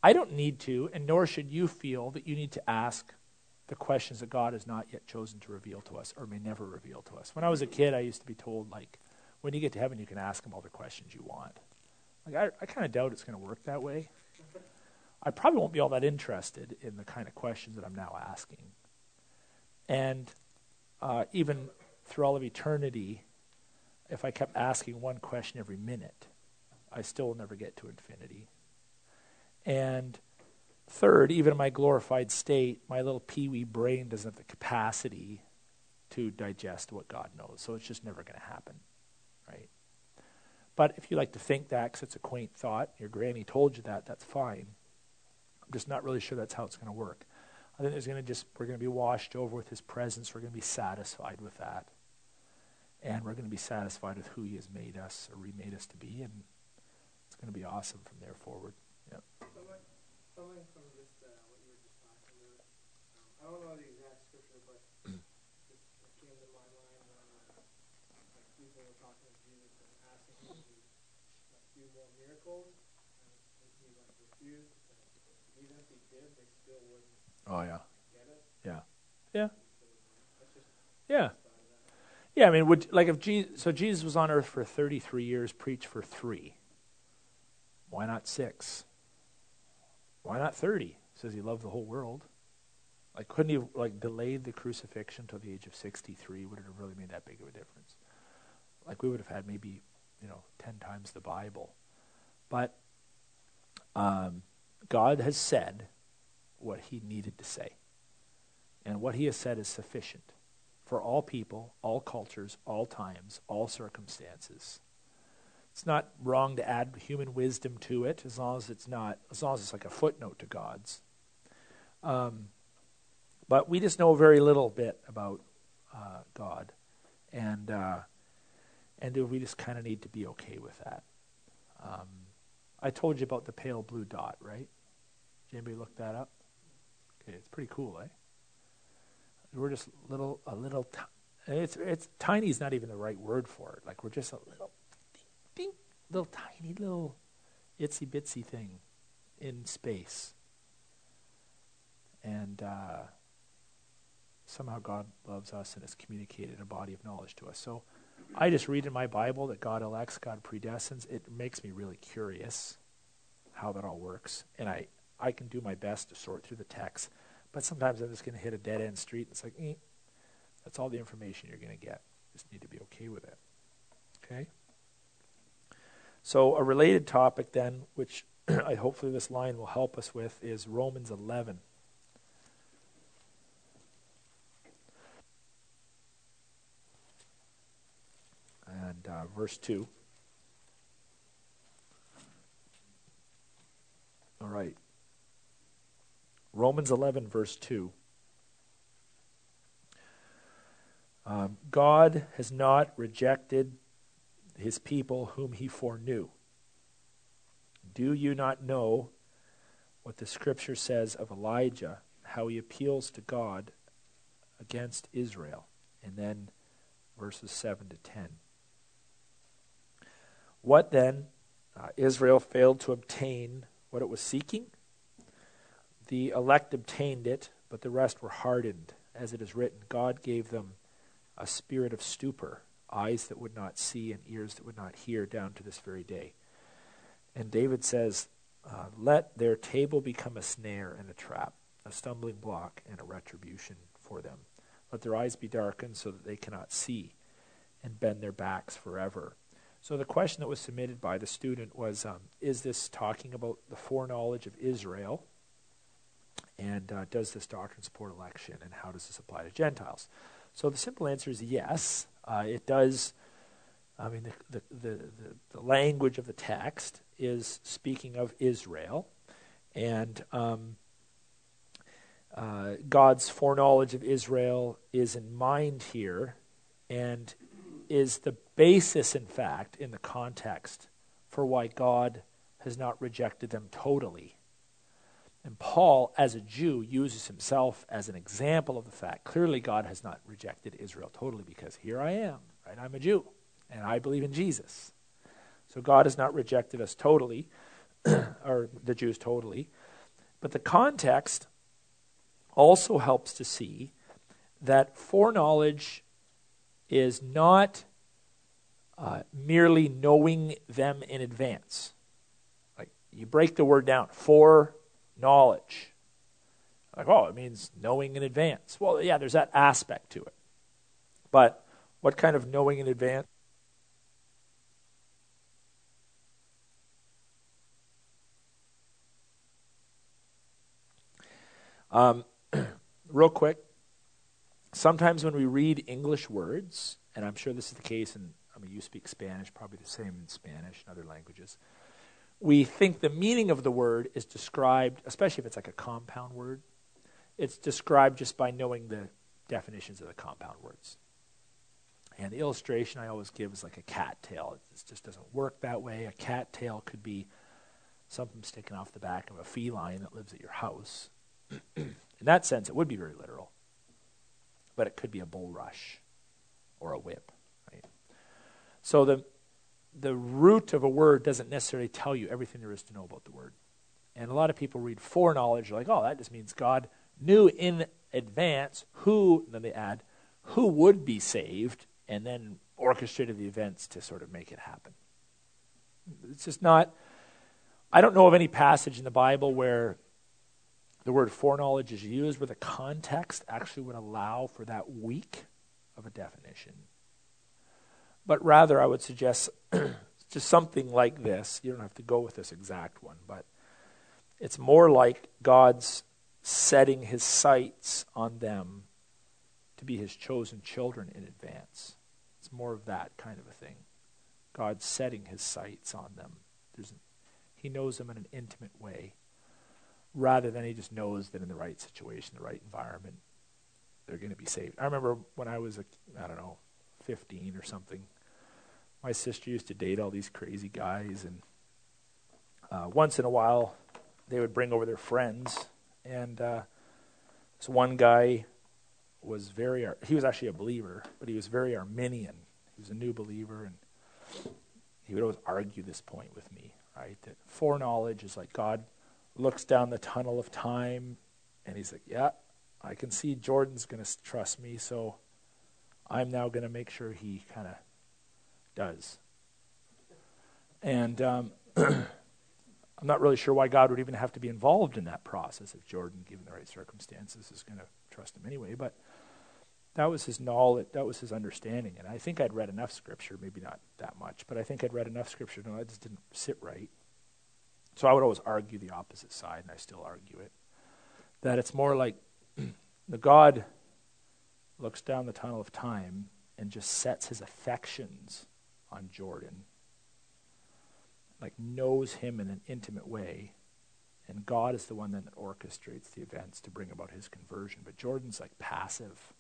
I don't need to, and nor should you feel that you need to ask the questions that God has not yet chosen to reveal to us or may never reveal to us. When I was a kid, I used to be told, like, when you get to heaven, you can ask him all the questions you want. Like, I, I kind of doubt it's going to work that way. I probably won't be all that interested in the kind of questions that I'm now asking. And uh, even through all of eternity, if I kept asking one question every minute, I still will never get to infinity. And third, even in my glorified state, my little peewee brain doesn't have the capacity to digest what God knows. So it's just never going to happen, right? But if you like to think that because it's a quaint thought, your granny told you that, that's fine. I'm just not really sure that's how it's going to work. I think there's going to just we're going to be washed over with His presence. We're going to be satisfied with that, and we're going to be satisfied with who He has made us or remade us to be, and it's going to be awesome from there forward. Something from just uh, what you were just talking about. Um, I don't know the exact scripture, but it came to my mind when uh, like people were talking to Jesus and asking him to like, do more miracles, and he like refused. And even if he did, they still wouldn't Oh yeah. get it. Yeah. Yeah. Just Yeah. thought of that. Yeah, I mean, would like if Jesus, so Jesus was on earth for 33 years, preached for three. Why not six? Why not 30? Says he loved the whole world. Like, couldn't he have like delayed the crucifixion till the age of 63? Would it have really made that big of a difference? Like, we would have had maybe, you know, 10 times the Bible. But um, God has said what he needed to say. And what he has said is sufficient for all people, all cultures, all times, all circumstances. It's not wrong to add human wisdom to it as long as it's not, as long as it's like a footnote to God's. Um, but we just know very little bit about uh, God, and uh, and we just kind of need to be okay with that. Um, I told you about the pale blue dot, right? Did anybody look that up? Okay, it's pretty cool, eh? We're just little, a little. T- it's it's tiny is not even the right word for it. Like we're just a little, little tiny little, itsy bitsy thing in space, and uh, somehow God loves us and has communicated a body of knowledge to us. So I just read in my Bible that God elects, God predestines. It makes me really curious how that all works, and I I can do my best to sort through the text. But sometimes I'm just going to hit a dead end street. And it's like, eh, that's all the information you're going to get. Just need to be okay with it. Okay? So, a related topic then, which I hopefully this line will help us with, is Romans 11. And uh, verse 2. All right. Romans 11, verse 2. Um, God has not rejected his people whom he foreknew. Do you not know what the scripture says of Elijah, how he appeals to God against Israel? And then verses 7 to 10. What then? Uh, Israel failed to obtain what it was seeking. The elect obtained it, but the rest were hardened. As it is written, God gave them a spirit of stupor, eyes that would not see and ears that would not hear, down to this very day. And David says, uh, Let their table become a snare and a trap, a stumbling block and a retribution for them. Let their eyes be darkened so that they cannot see, and bend their backs forever. So the question that was submitted by the student was um, Is this talking about the foreknowledge of Israel? And uh, does this doctrine support election? And how does this apply to Gentiles? So the simple answer is yes. Uh, it does. I mean, the, the, the, the, language of the text is speaking of Israel. And um, uh, God's foreknowledge of Israel is in mind here and is the basis, in fact, in the context for why God has not rejected them totally. And Paul, as a Jew, uses himself as an example of the fact clearly God has not rejected Israel totally because here I am, right? I'm a Jew and I believe in Jesus. So God has not rejected us totally, or the Jews totally. But the context also helps to see that foreknowledge is not uh, merely knowing them in advance. Like you break the word down, for knowledge. Like, oh, it means knowing in advance. Well, yeah, there's that aspect to it. But what kind of knowing in advance? Um, real quick, sometimes when we read English words, and I'm sure this is the case in I mean, you speak Spanish, probably the same in Spanish and other languages. We think the meaning of the word is described, especially if it's like a compound word, it's described just by knowing the definitions of the compound words. And the illustration I always give is like a cat tail. It just doesn't work that way. A cat tail could be something sticking off the back of a feline that lives at your house. In that sense, it would be very literal. But it could be a bulrush or a whip, right? So the the root of a word doesn't necessarily tell you everything there is to know about the word. And a lot of people read foreknowledge, like, oh, that just means God knew in advance who, then they add, who would be saved, and then orchestrated the events to sort of make it happen. It's just not, I don't know of any passage in the Bible where the word foreknowledge is used where the context actually would allow for that weak of a definition. But rather, I would suggest just something like this. You don't have to go with this exact one, but it's more like God's setting his sights on them to be his chosen children in advance. It's more of that kind of a thing. God setting his sights on them. There's, he knows them in an intimate way, rather than he just knows that in the right situation, the right environment, they're going to be saved. I remember when I was, a, I don't know, 15 or something, my sister used to date all these crazy guys, and uh, once in a while, they would bring over their friends and uh, this one guy was very, he was actually a believer, but he was very Arminian. He was a new believer, and he would always argue this point with me, right? That foreknowledge is like God looks down the tunnel of time, and he's like, yeah, I can see Jordan's going to trust me, so I'm now going to make sure he kind of does. And um, I'm not really sure why God would even have to be involved in that process if Jordan, given the right circumstances, is going to trust him anyway. But that was his knowledge, that was his understanding. And I think I'd read enough scripture, maybe not that much, but I think I'd read enough scripture know that just didn't sit right. So I would always argue the opposite side, and I still argue it. That it's more like the God looks down the tunnel of time and just sets his affections on Jordan like knows him in an intimate way and God is the one that orchestrates the events to bring about his conversion. But Jordan's like passive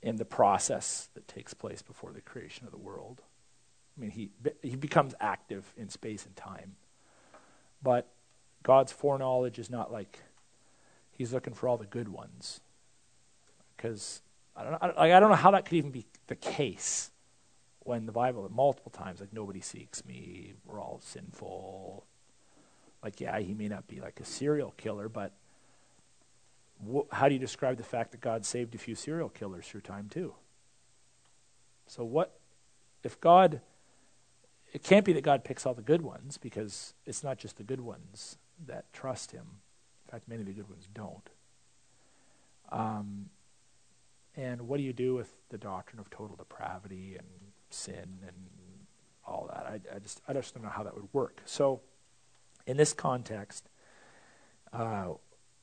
in the process that takes place before the creation of the world. I mean, he, he becomes active in space and time. But God's foreknowledge is not like he's looking for all the good ones. Because I don't, know, I, I don't know how that could even be the case when the Bible multiple times like nobody seeks me, we're all sinful. Like yeah, he may not be like a serial killer, but wh- how do you describe the fact that God saved a few serial killers through time too? So what if God it can't be that God picks all the good ones because it's not just the good ones that trust him. In fact, many of the good ones don't. Um, and what do you do with the doctrine of total depravity and sin and all that. I, I, just I just don't know how that would work. So, in this context, uh,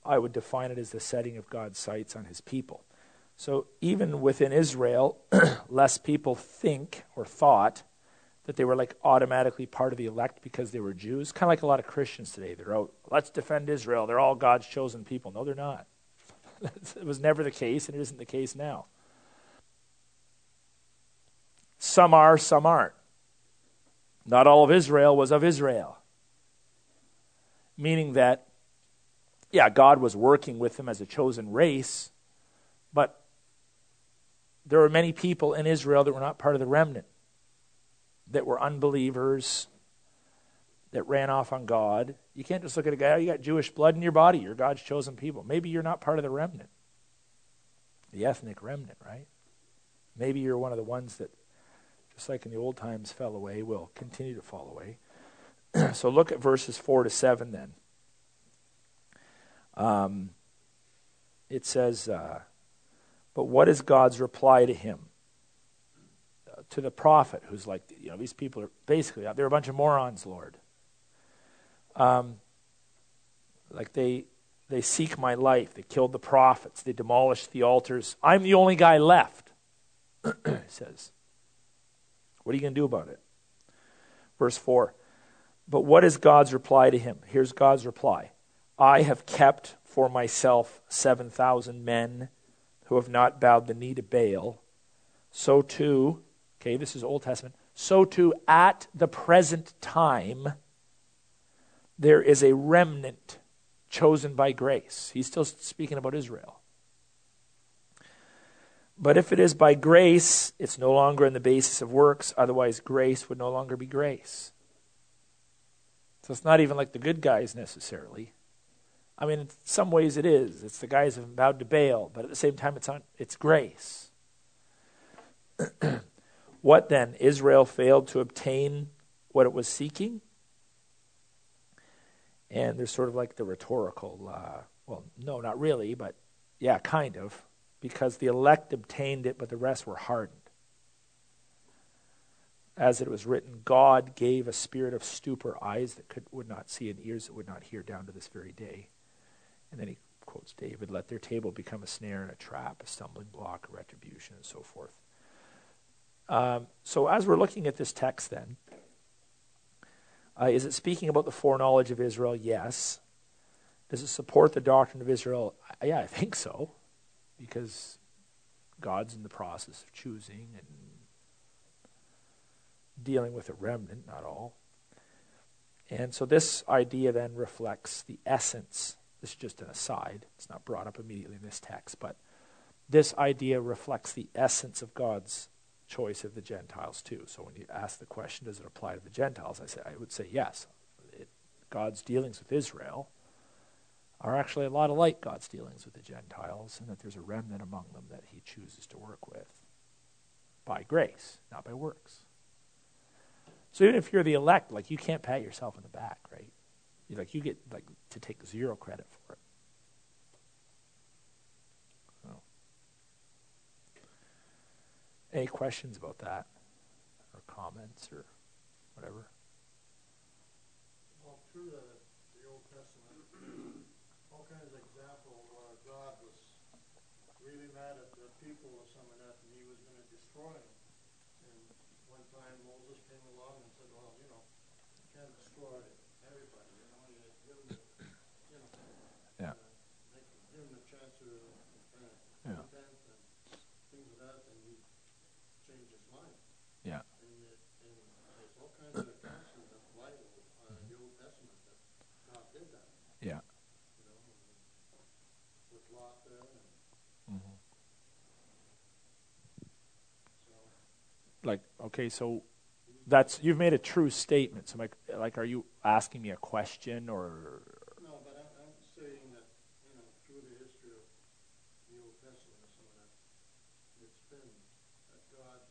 I would define it as the setting of God's sights on His people. So even within Israel, less people think or thought that they were like automatically part of the elect because they were Jews. Kind of like a lot of Christians today. They're out, let's defend Israel. They're all God's chosen people. No, they're not. it was never the case, and it isn't the case now. Some are, some aren't. Not all of Israel was of Israel. Meaning that, yeah, God was working with them as a chosen race, but there were many people in Israel that were not part of the remnant, that were unbelievers, that ran off on God. You can't just look at a guy, oh, you got Jewish blood in your body, you're God's chosen people. Maybe you're not part of the remnant, the ethnic remnant, right? Maybe you're one of the ones that just like in the old times fell away, will continue to fall away. so look at verses 4 to 7 then. Um, it says, uh, But what is God's reply to him? Uh, to the prophet who's like, you know, these people are basically, they're a bunch of morons, Lord. Um, like they, they seek my life. They killed the prophets. They demolished the altars. I'm the only guy left, it says. What are you going to do about it? Verse 4. But what is God's reply to him? Here's God's reply I have kept for myself 7,000 men who have not bowed the knee to Baal. So too, okay, this is Old Testament, so too at the present time there is a remnant chosen by grace. He's still speaking about Israel. But if it is by grace, it's no longer on the basis of works, otherwise, grace would no longer be grace. So it's not even like the good guys necessarily. I mean, in some ways it is. It's the guys who have bowed to Baal, but at the same time, it's, on, it's grace. what then? Israel failed to obtain what it was seeking? And there's sort of like the rhetorical, uh, well, no, not really, but yeah, kind of because the elect obtained it, but the rest were hardened. As it was written, God gave a spirit of stupor, eyes that could, would not see and ears that would not hear down to this very day. And then he quotes David, let their table become a snare and a trap, a stumbling block, a retribution, and so forth. Um, so as we're looking at this text then, uh, is it speaking about the foreknowledge of Israel? Yes. Does it support the doctrine of Israel? Yeah, I think so because God's in the process of choosing and dealing with a remnant, not all. And so this idea then reflects the essence. This is just an aside. It's not brought up immediately in this text, but this idea reflects the essence of God's choice of the Gentiles too. So when you ask the question, does it apply to the Gentiles? I say I would say yes. It, God's dealings with Israel are actually a lot like God's dealings with the Gentiles, and that there's a remnant among them that he chooses to work with by grace, not by works. So even if you're the elect, like you can't pat yourself on the back, right? You like you get like to take zero credit for it. Any questions about that, or comments, or whatever? Well, through the, the Old Testament, all kinds of example where God was really mad at the people or some of that, and he was going to destroy them. And one time Moses came along and said, well, you know, you can't destroy everybody, you know, you give them, you know, Yeah. uh, make, give them a chance to uh, Yeah. repent and things of that, and he changed his mind. Yeah. And, it, and there's all kinds of accounts in the Bible, uh, the Old Testament, that God did that, Yeah. you know, with Lot there, and Mm-hmm. so. Like, okay, so that's you've made a true statement. So, like, like, are you asking me a question or? No, but I'm, I'm saying that, you know, through the history of the Old Testament and some of that, it's been that God,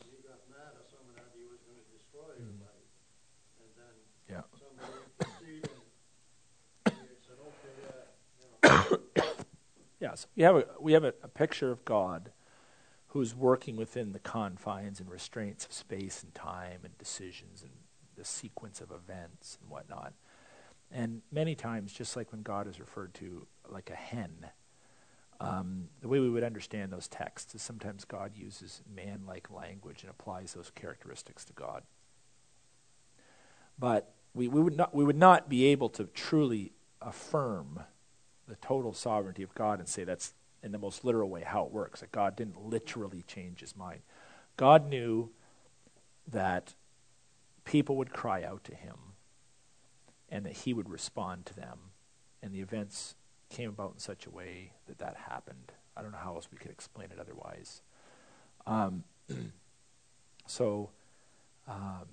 when he got mad at some of that, he was gonna destroy mm-hmm. everybody. And then Yeah. somebody interceded and he said, okay, yeah, you know, Yes, we have a we have a, a picture of God who's working within the confines and restraints of space and time and decisions and the sequence of events and whatnot. And many times, just like when God is referred to like a hen, um, the way we would understand those texts is sometimes God uses man-like language and applies those characteristics to God. But we, we would not we would not be able to truly affirm the total sovereignty of God and say that's in the most literal way how it works. That God didn't literally change his mind. God knew that people would cry out to him and that he would respond to them. And the events came about in such a way that that happened. I don't know how else we could explain it otherwise. Um, so, um,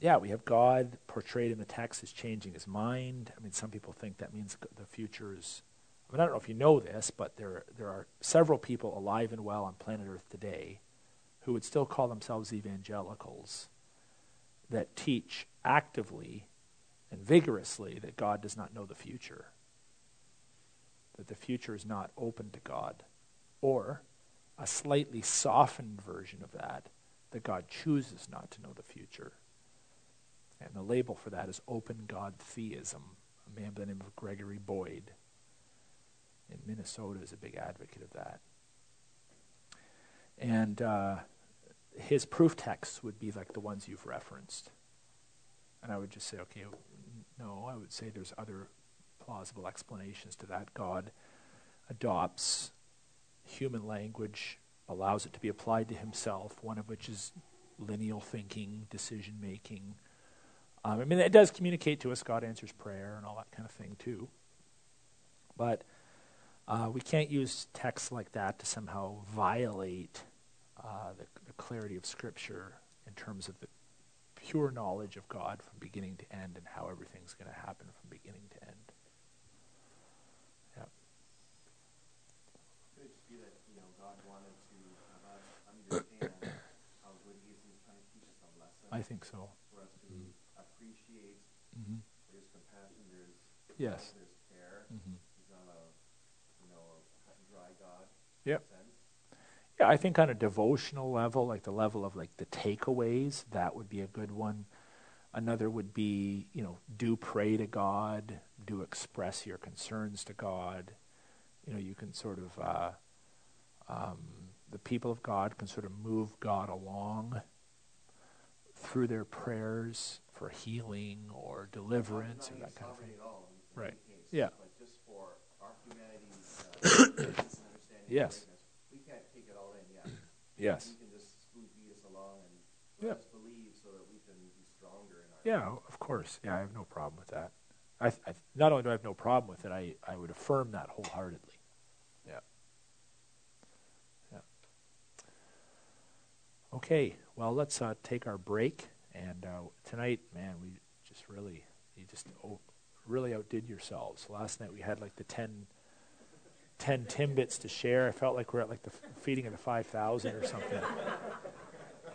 yeah, we have God portrayed in the text as changing his mind. I mean, some people think that means the future is. I mean, I don't know if you know this, but there there are several people alive and well on planet Earth today who would still call themselves evangelicals that teach actively and vigorously that God does not know the future, that the future is not open to God, or a slightly softened version of that, that God chooses not to know the future. And the label for that is open God theism. A man by the name of Gregory Boyd in Minnesota is a big advocate of that. And uh, his proof texts would be like the ones you've referenced. And I would just say, okay, no, I would say there's other plausible explanations to that. God adopts human language, allows it to be applied to himself, one of which is lineal thinking, decision making. Um, I mean, it does communicate to us God answers prayer and all that kind of thing, too. But uh, we can't use texts like that to somehow violate uh, the, the clarity of Scripture in terms of the pure knowledge of God from beginning to end and how everything's going to happen from beginning to end. Yeah. Could it just be that, you know, God wanted to have us understand how good He is and He's trying to teach us a lesson I think so. for us to appreciate hmm there's compassion, there's Yes. there's care. hmm He's not a, you know, a cut and dry God. Yep. In a sense. Yeah, I think on a devotional level, like the level of like the takeaways, that would be a good one. Another would be, you know, do pray to God, do express your concerns to God. You know, you can sort of, uh, um, the people of God can sort of move God along through their prayers for healing or deliverance or that kind of thing. at all in Right. Yeah. But just for our humanity's uh, understanding Yes. we can't take it all in yet. Yes. You can just us along and Yeah. us believe so that we can be stronger in our Yeah, of course. Yeah, I have no problem with that. I, I not only do I have no problem with it, I, I would affirm that wholeheartedly. Yeah. Yeah. Okay, well, let's uh, take our break. And uh, tonight, man, we just really, you just oh, really outdid yourselves. Last night we had like the 10, 10 Timbits to share. I felt like we're at like the feeding of the 5,000 or something.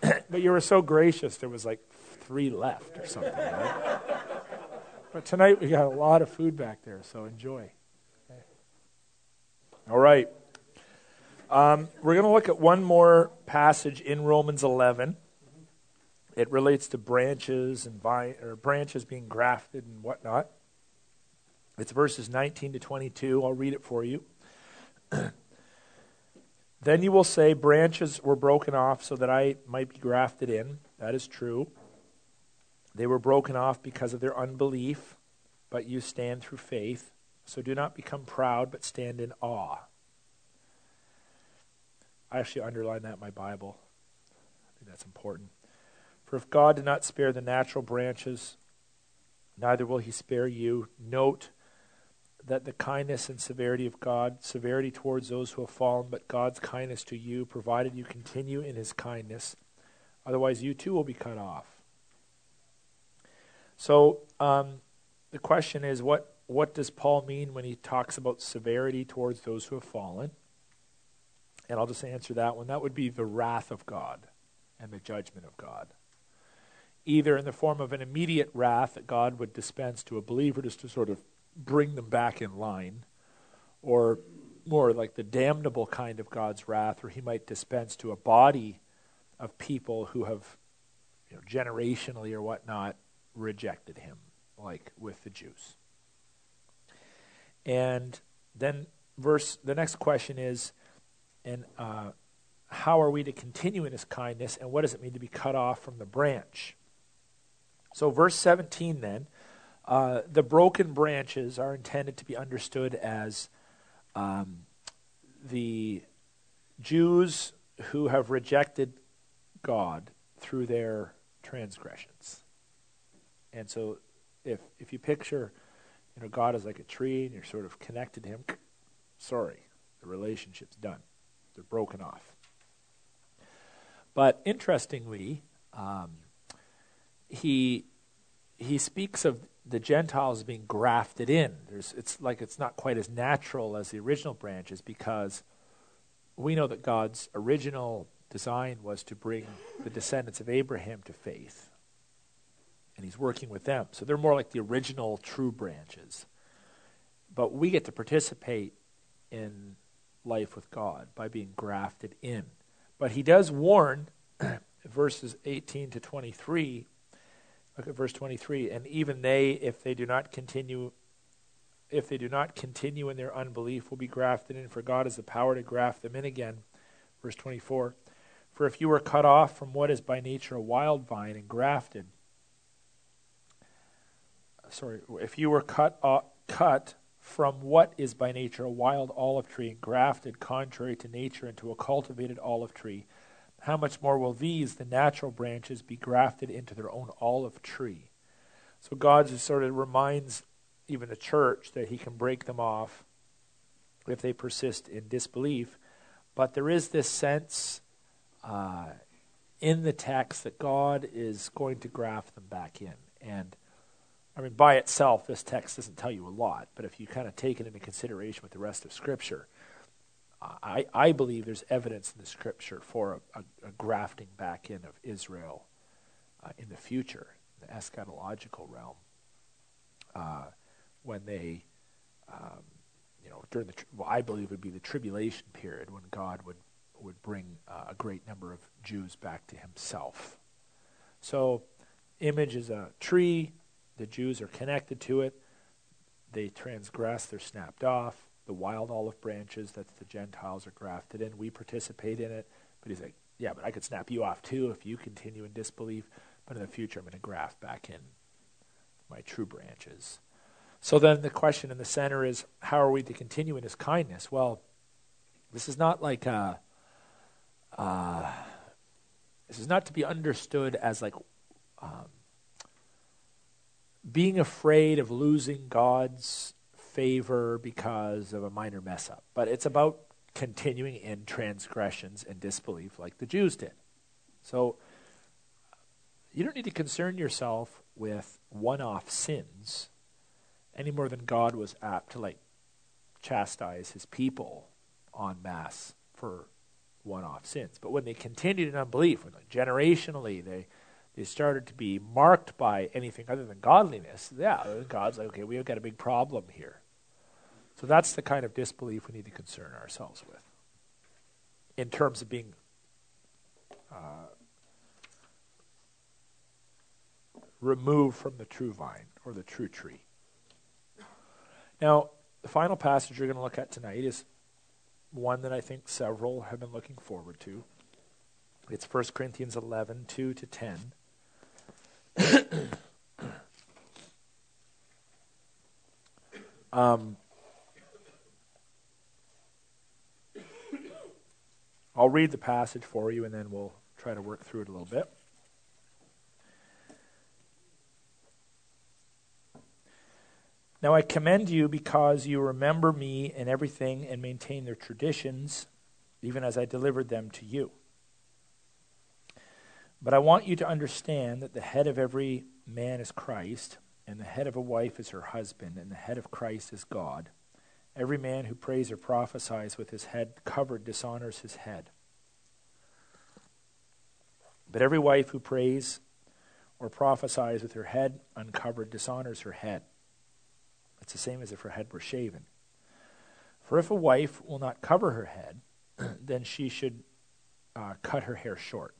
but you were so gracious, there was like three left or something. Right? But tonight we got a lot of food back there, so enjoy. Okay. All right. Um, we're going to look at one more passage in Romans 11. It relates to branches and vine, or branches being grafted and whatnot. It's verses 19 to 22. I'll read it for you. then you will say, Branches were broken off so that I might be grafted in. That is true. They were broken off because of their unbelief, but you stand through faith. So do not become proud, but stand in awe. I actually underline that in my Bible. I think that's important. For if God did not spare the natural branches, neither will he spare you. Note that the kindness and severity of God, severity towards those who have fallen, but God's kindness to you, provided you continue in his kindness. Otherwise, you too will be cut off. So, um, the question is what, what does Paul mean when he talks about severity towards those who have fallen? And I'll just answer that one. That would be the wrath of God and the judgment of God. Either in the form of an immediate wrath that God would dispense to a believer just to sort of bring them back in line, or more like the damnable kind of God's wrath, where he might dispense to a body of people who have, you know, generationally or whatnot, rejected him, like with the Jews. And then verse the next question is, and uh, how are we to continue in his kindness, and what does it mean to be cut off from the branch? So, verse 17 then, uh, the broken branches are intended to be understood as um, the Jews who have rejected God through their transgressions. And so, if if you picture, you know, God is like a tree, and you're sort of connected to Him, sorry, the relationship's done; they're broken off. But interestingly, um, he he speaks of the Gentiles being grafted in. There's, it's like it's not quite as natural as the original branches because we know that God's original design was to bring the descendants of Abraham to faith. And he's working with them. So they're more like the original true branches. But we get to participate in life with God by being grafted in. But he does warn, verses 18 to 23, Look at verse 23. And even they, if they do not continue, if they do not continue in their unbelief, will be grafted in, for God has the power to graft them in again. Verse 24. For if you were cut off from what is by nature a wild vine and grafted, sorry, if you were cut, off, cut from what is by nature a wild olive tree and grafted contrary to nature into a cultivated olive tree, how much more will these, the natural branches, be grafted into their own olive tree? So God just sort of reminds even the church that he can break them off if they persist in disbelief. But there is this sense uh, in the text that God is going to graft them back in. And I mean, by itself, this text doesn't tell you a lot, but if you kind of take it into consideration with the rest of Scripture, I, I believe there's evidence in the Scripture for a, a, a grafting back in of Israel uh, in the future, the eschatological realm, uh, when they, um, you know, during the, well, I believe would be the tribulation period when God would, would bring uh, a great number of Jews back to himself. So, image is a tree, the Jews are connected to it. They transgress, they're snapped off. The wild olive branches that the Gentiles are grafted in, we participate in it. But he's like, yeah, but I could snap you off too if you continue in disbelief. But in the future, I'm going to graft back in my true branches. So then the question in the center is how are we to continue in his kindness? Well, this is not like a, uh, this is not to be understood as like um, being afraid of losing God's favor because of a minor mess up, but it's about continuing in transgressions and disbelief like the Jews did. So you don't need to concern yourself with one off sins any more than God was apt to like chastise his people en masse for one off sins. But when they continued in unbelief, when like, generationally they they started to be marked by anything other than godliness, yeah, God's like, okay, we've got a big problem here. So that's the kind of disbelief we need to concern ourselves with in terms of being uh, removed from the true vine or the true tree. Now, the final passage you're going to look at tonight is one that I think several have been looking forward to. It's 1 Corinthians 11, 2 to 10. um, I'll read the passage for you and then we'll try to work through it a little bit. Now I commend you because you remember me in everything and maintain their traditions, even as I delivered them to you. But I want you to understand that the head of every man is Christ, and the head of a wife is her husband, and the head of Christ is God. Every man who prays or prophesies with his head covered dishonors his head. But every wife who prays or prophesies with her head uncovered dishonors her head. It's the same as if her head were shaven. For if a wife will not cover her head, then she should uh, cut her hair short.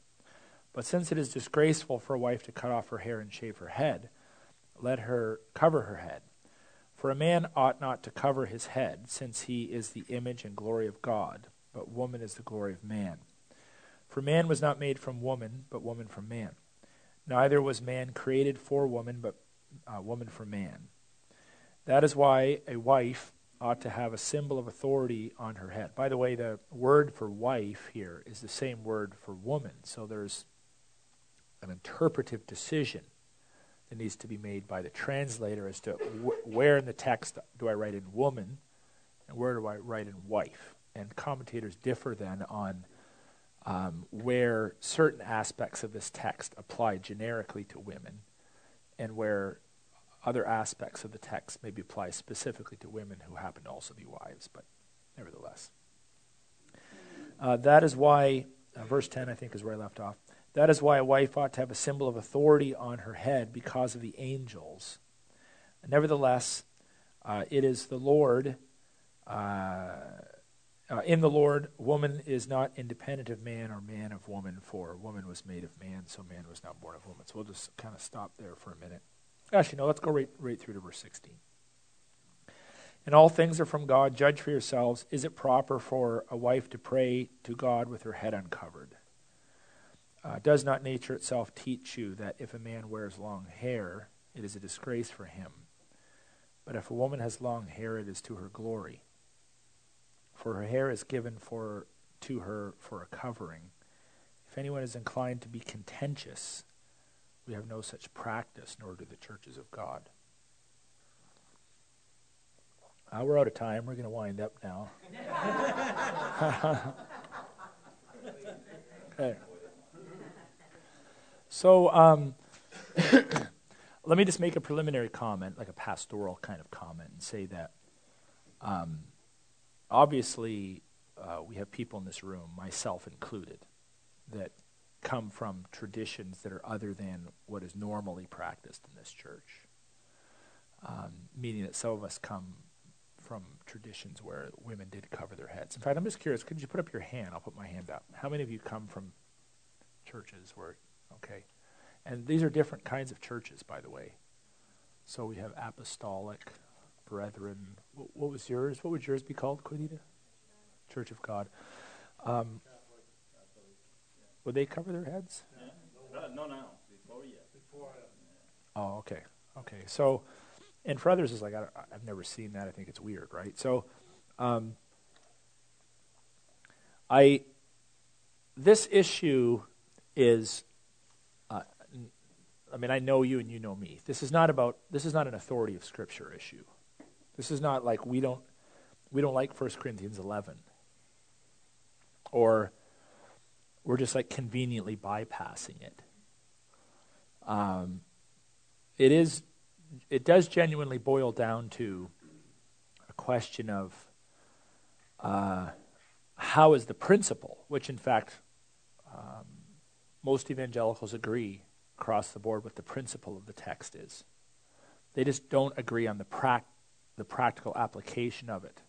But since it is disgraceful for a wife to cut off her hair and shave her head, let her cover her head. For a man ought not to cover his head, since he is the image and glory of God, but woman is the glory of man. For man was not made from woman, but woman from man. Neither was man created for woman, but uh, woman for man. That is why a wife ought to have a symbol of authority on her head. By the way, the word for wife here is the same word for woman. So there's an interpretive decision needs to be made by the translator as to wh- where in the text do I write in woman and where do I write in wife. And commentators differ then on um, where certain aspects of this text apply generically to women and where other aspects of the text maybe apply specifically to women who happen to also be wives, but nevertheless. Uh, that is why, uh, verse 10, I think, is where I left off. That is why a wife ought to have a symbol of authority on her head because of the angels. Nevertheless, uh, it is the Lord. Uh, uh, in the Lord, woman is not independent of man or man of woman, for woman was made of man, so man was not born of woman. So we'll just kind of stop there for a minute. Actually, no, let's go right, right through to verse 16. And all things are from God. Judge for yourselves. Is it proper for a wife to pray to God with her head uncovered? Uh, does not nature itself teach you that if a man wears long hair, it is a disgrace for him? But if a woman has long hair, it is to her glory. For her hair is given for to her for a covering. If anyone is inclined to be contentious, we have no such practice, nor do the churches of God. Uh, we're out of time. We're going to wind up now. okay. So, um, let me just make a preliminary comment, like a pastoral kind of comment, and say that um, obviously uh, we have people in this room, myself included, that come from traditions that are other than what is normally practiced in this church. Um, meaning that some of us come from traditions where women did cover their heads. In fact, I'm just curious, could you put up your hand? I'll put my hand up. How many of you come from churches where, okay. And these are different kinds of churches, by the way. So we have apostolic, brethren. What, what was yours? What would yours be called, Quidita? Church of God. Um, would they cover their heads? Uh, no, no, before yet. Before, Oh, okay. Okay. So, and for others, it's like, I, have never seen that. I think it's weird, right? So, um, I, this issue is, I mean, I know you and you know me. This is not about, this is not an authority of Scripture issue. This is not like we don't, we don't like 1 Corinthians 11. Or we're just like conveniently bypassing it. Um, it is it does genuinely boil down to a question of uh, how is the principle, which in fact um, most evangelicals agree across the board what the principle of the text is. They just don't agree on the, prac- the practical application of it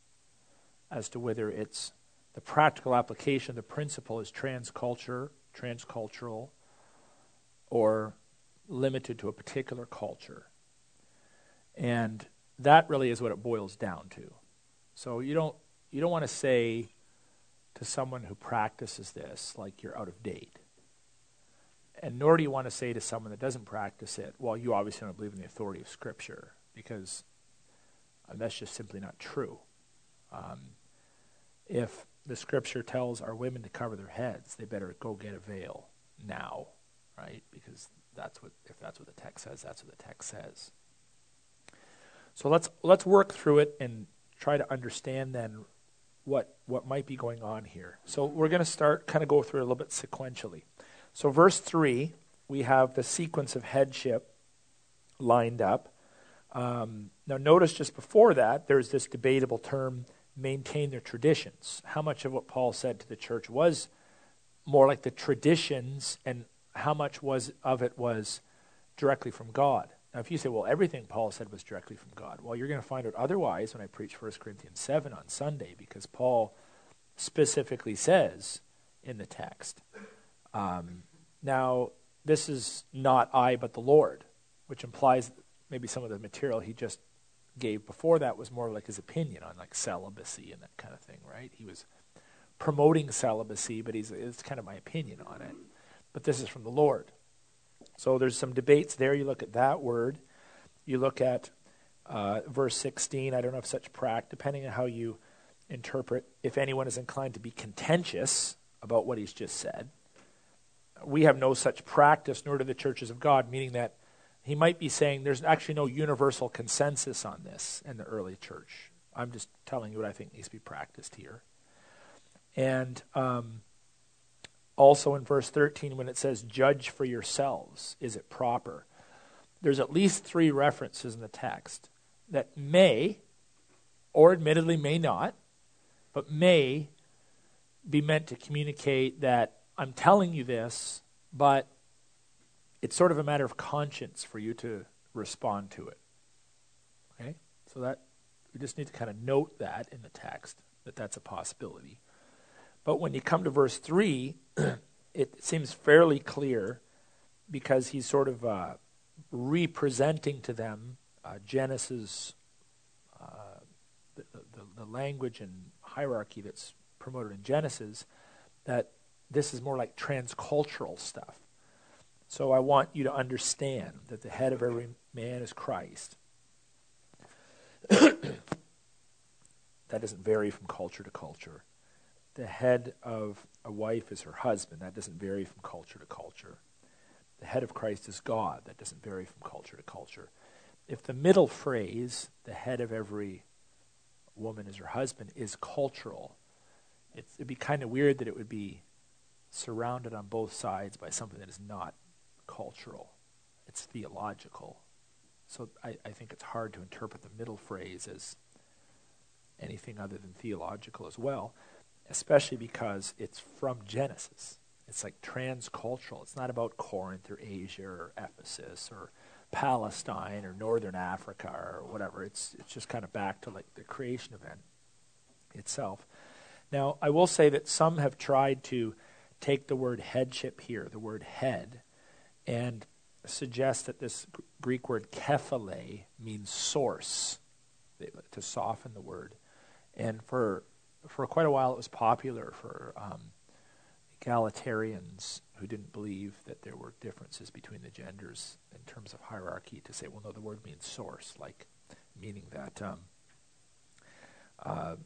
as to whether it's the practical application of the principle is transculture, transcultural, or limited to a particular culture. And that really is what it boils down to. So you don't you don't want to say to someone who practices this like you're out of date. And nor do you want to say to someone that doesn't practice it, well, you obviously don't believe in the authority of Scripture, because uh, that's just simply not true. Um, if the Scripture tells our women to cover their heads, they better go get a veil now, right? Because that's what if that's what the text says, that's what the text says. So let's let's work through it and try to understand then what what might be going on here. So we're going to start kind of go through it a little bit sequentially. So verse 3, we have the sequence of headship lined up. Um, now notice just before that there's this debatable term maintain their traditions. How much of what Paul said to the church was more like the traditions and how much was of it was directly from God? Now, if you say, well, everything Paul said was directly from God, well, you're going to find out otherwise when I preach 1 Corinthians 7 on Sunday, because Paul specifically says in the text, um, now, this is not I, but the Lord, which implies maybe some of the material he just gave before that was more like his opinion on like celibacy and that kind of thing, right? He was promoting celibacy, but he's it's kind of my opinion on it. But this is from the Lord. So there's some debates there. You look at that word. You look at uh, verse 16. I don't have such prac, depending on how you interpret. If anyone is inclined to be contentious about what he's just said, we have no such practice, nor do the churches of God, meaning that he might be saying there's actually no universal consensus on this in the early church. I'm just telling you what I think needs to be practiced here. And um, also in verse 13, when it says, judge for yourselves, is it proper? There's at least three references in the text that may, or admittedly may not, but may be meant to communicate that I'm telling you this, but it's sort of a matter of conscience for you to respond to it. Okay? So that we just need to kind of note that in the text that that's a possibility. But when you come to verse 3, it seems fairly clear because he's sort of uh, representing to them uh, Genesis, uh, the, the, the language and hierarchy that's promoted in Genesis, that this is more like transcultural stuff. So I want you to understand that the head of every man is Christ. that doesn't vary from culture to culture. The head of a wife is her husband. That doesn't vary from culture to culture. The head of Christ is God. That doesn't vary from culture to culture. If the middle phrase, the head of every woman is her husband, is cultural, it'd be kind of weird that it would be surrounded on both sides by something that is not cultural. It's theological. So I, I think it's hard to interpret the middle phrase as anything other than theological as well, especially because it's from Genesis. It's like transcultural. It's not about Corinth or Asia or Ephesus or Palestine or Northern Africa or whatever. It's it's just kind of back to like the creation event itself. Now, I will say that some have tried to take the word headship here, the word head, and suggest that this Greek word kephale means source, to soften the word. And for for quite a while, it was popular for um, egalitarians who didn't believe that there were differences between the genders in terms of hierarchy to say, well, no, the word means source, like meaning that um, uh,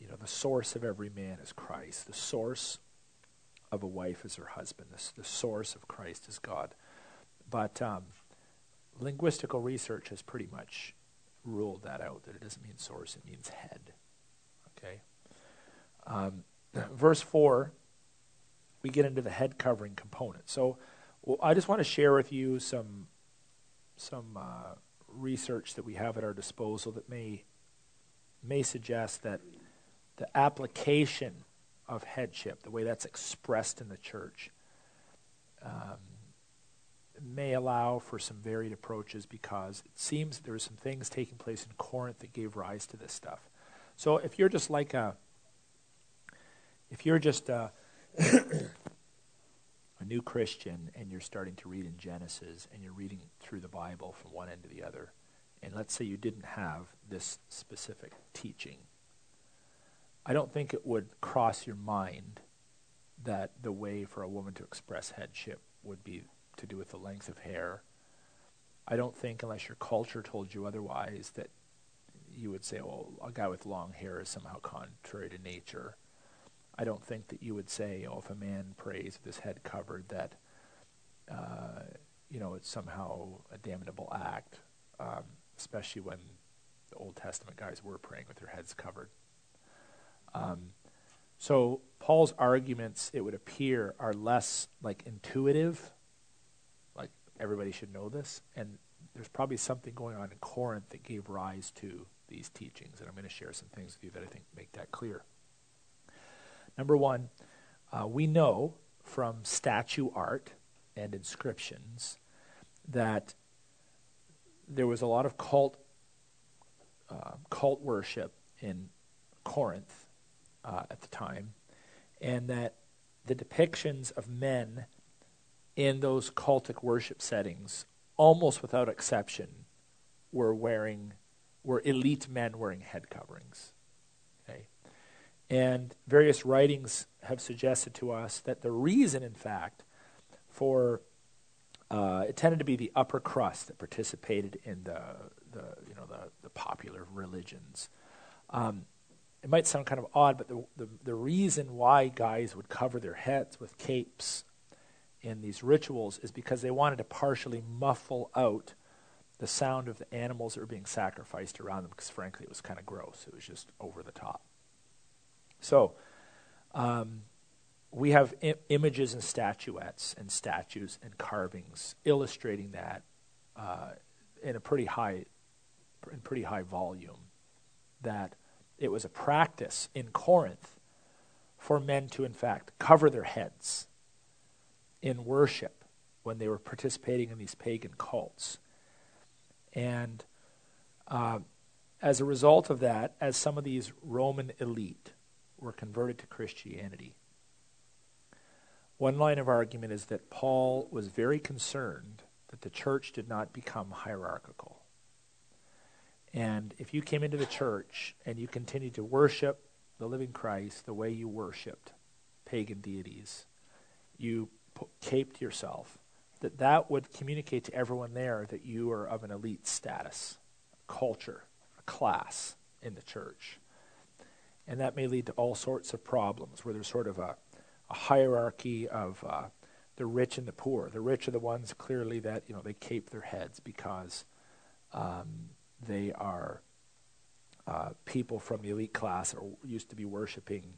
you know the source of every man is Christ. The source of a wife is her husband. The, the source of Christ is God. But um, linguistical research has pretty much ruled that out. That it doesn't mean source; it means head. Okay. Um, verse 4, we get into the head covering component. So well, I just want to share with you some, some uh, research that we have at our disposal that may, may suggest that the application of headship, the way that's expressed in the church, um, may allow for some varied approaches because it seems there were some things taking place in Corinth that gave rise to this stuff. So if you're just like a if you're just a, a new Christian and you're starting to read in Genesis and you're reading through the Bible from one end to the other, and let's say you didn't have this specific teaching, I don't think it would cross your mind that the way for a woman to express headship would be to do with the length of hair. I don't think, unless your culture told you otherwise, that you would say, well, a guy with long hair is somehow contrary to nature. I don't think that you would say, oh, if a man prays with his head covered, that uh, you know it's somehow a damnable act, um, especially when the Old Testament guys were praying with their heads covered. Um, so Paul's arguments, it would appear, are less like intuitive, like everybody should know this, and there's probably something going on in Corinth that gave rise to these teachings, and I'm going to share some things with you that I think make that clear. Number one, uh, we know from statue art and inscriptions that there was a lot of cult uh, cult worship in Corinth uh, at the time, and that the depictions of men in those cultic worship settings, almost without exception, were wearing were elite men wearing head coverings. Okay? And various writings have suggested to us that the reason, in fact, for uh, it tended to be the upper crust that participated in the, the you know the, the popular religions. Um, it might sound kind of odd, but the, the, the reason why guys would cover their heads with capes in these rituals is because they wanted to partially muffle out the sound of the animals that were being sacrificed around them, because frankly, it was kind of gross. It was just over the top. So, um, we have I- images and statuettes and statues and carvings illustrating that uh, in a pretty high, in pretty high volume. That it was a practice in Corinth for men to, in fact, cover their heads in worship when they were participating in these pagan cults. And uh, as a result of that, as some of these Roman elite were converted to Christianity. One line of argument is that Paul was very concerned that the church did not become hierarchical. And if you came into the church and you continued to worship the living Christ the way you worshiped pagan deities, you caped yourself, that that would communicate to everyone there that you are of an elite status, a culture, a class in the church. And that may lead to all sorts of problems where there's sort of a, a hierarchy of uh, the rich and the poor. The rich are the ones clearly that you know they cape their heads because um, they are uh, people from the elite class or used to be worshiping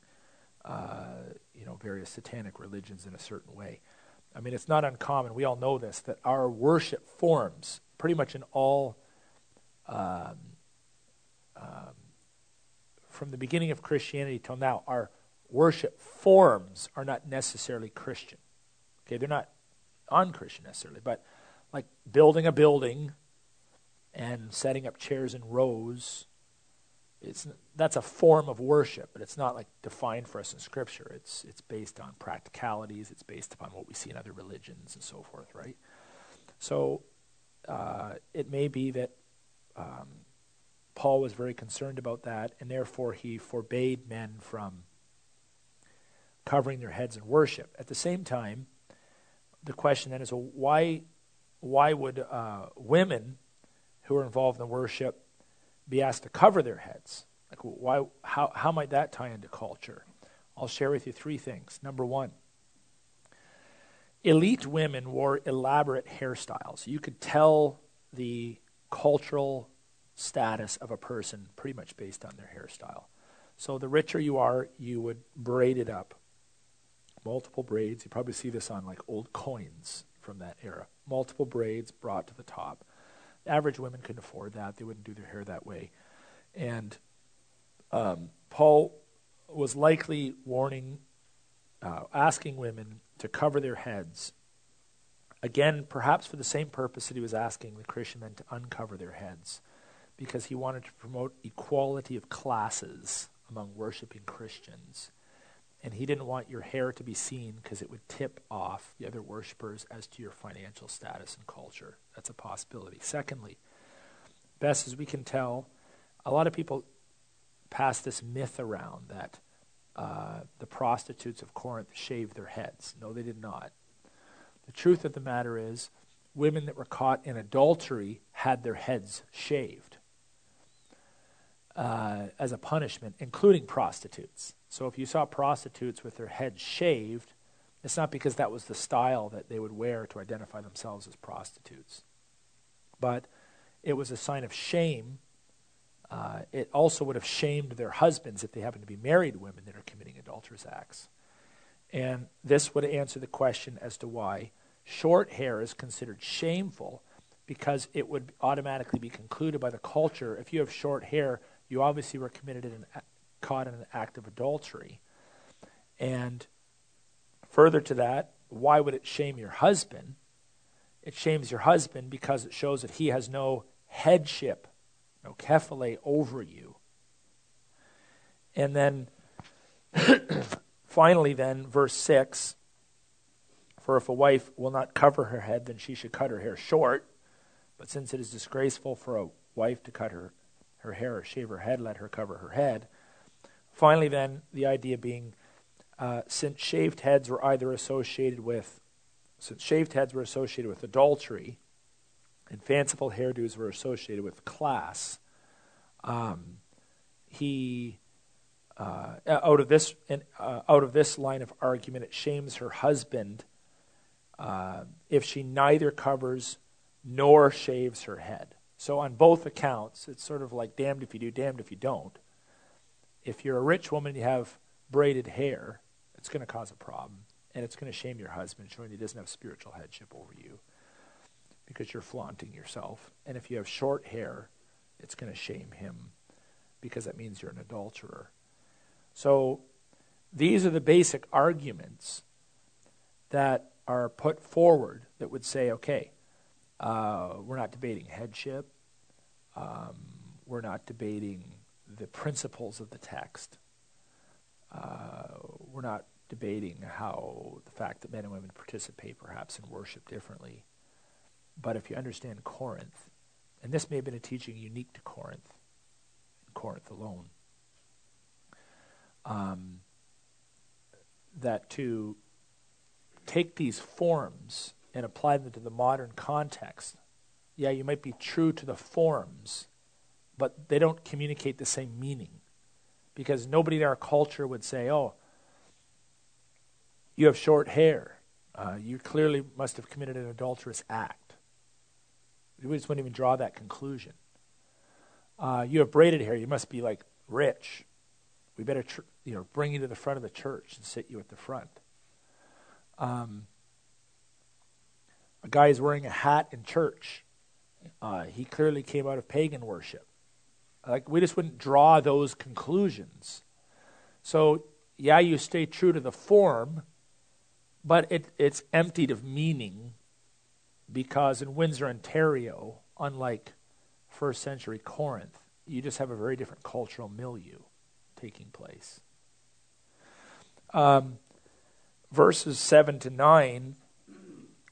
uh, you know various satanic religions in a certain way. I mean, it's not uncommon. We all know this that our worship forms pretty much in all. Um, um, from the beginning of Christianity till now, our worship forms are not necessarily Christian. Okay, they're not unchristian necessarily, but like building a building and setting up chairs in rows, it's that's a form of worship, but it's not like defined for us in Scripture. It's it's based on practicalities. It's based upon what we see in other religions and so forth, right? So uh, it may be that um, Paul was very concerned about that, and therefore he forbade men from covering their heads in worship. At the same time, the question then is well, why, why would uh, women who are involved in worship be asked to cover their heads? Like, why, how, how might that tie into culture? I'll share with you three things. Number one, elite women wore elaborate hairstyles. You could tell the cultural status of a person pretty much based on their hairstyle. So the richer you are, you would braid it up multiple braids. You probably see this on like old coins from that era. Multiple braids brought to the top. Average women couldn't afford that. They wouldn't do their hair that way. And um, Paul was likely warning, uh, asking women to cover their heads. Again, perhaps for the same purpose that he was asking the Christian men to uncover their heads, because he wanted to promote equality of classes among worshiping Christians and he didn't want your hair to be seen because it would tip off the other worshippers as to your financial status and culture. That's a possibility. Secondly, best as we can tell, a lot of people pass this myth around that uh, the prostitutes of Corinth shaved their heads. No, they did not. The truth of the matter is, women that were caught in adultery had their heads shaved uh, as a punishment, including prostitutes. So if you saw prostitutes with their heads shaved, it's not because that was the style that they would wear to identify themselves as prostitutes, but it was a sign of shame. Uh, it also would have shamed their husbands if they happened to be married women that are committing adulterous acts. And this would answer the question as to why short hair is considered shameful because it would automatically be concluded by the culture if you have short hair, you obviously were committed an, caught in an act of adultery. And further to that, why would it shame your husband? It shames your husband because it shows that he has no headship, no kephale over you. And then finally, then, verse 6 For if a wife will not cover her head, then she should cut her hair short. But since it is disgraceful for a wife to cut her her hair or shave her head, let her cover her head. Finally, then, the idea being uh, since shaved heads were either associated with, since shaved heads were associated with adultery, and fanciful hairdos were associated with class, um, he uh, out of this uh, out of this line of argument, it shames her husband uh, if she neither covers nor shaves her head. So, on both accounts, it's sort of like damned if you do, damned if you don't. If you're a rich woman and you have braided hair, it's going to cause a problem. And it's going to shame your husband, showing he doesn't have spiritual headship over you because you're flaunting yourself. And if you have short hair, it's going to shame him because that means you're an adulterer. So, these are the basic arguments that are put forward that would say, okay, uh, we're not debating headship. Um, we're not debating the principles of the text. Uh, we're not debating how the fact that men and women participate perhaps in worship differently. But if you understand Corinth, and this may have been a teaching unique to Corinth, Corinth alone, um, that to take these forms and apply them to the modern context, yeah, you might be true to the forms, but they don't communicate the same meaning. Because nobody in our culture would say, oh, you have short hair. Uh, you clearly must have committed an adulterous act. We just wouldn't even draw that conclusion. Uh, you have braided hair. You must be like rich. We better, tr- you know, bring you to the front of the church and sit you at the front. Um, a guy is wearing a hat in church. Uh, he clearly came out of pagan worship. Like we just wouldn't draw those conclusions. So yeah, you stay true to the form, but it, it's emptied of meaning because in Windsor, Ontario, unlike first century Corinth, you just have a very different cultural milieu taking place. Um, verses 7 to 9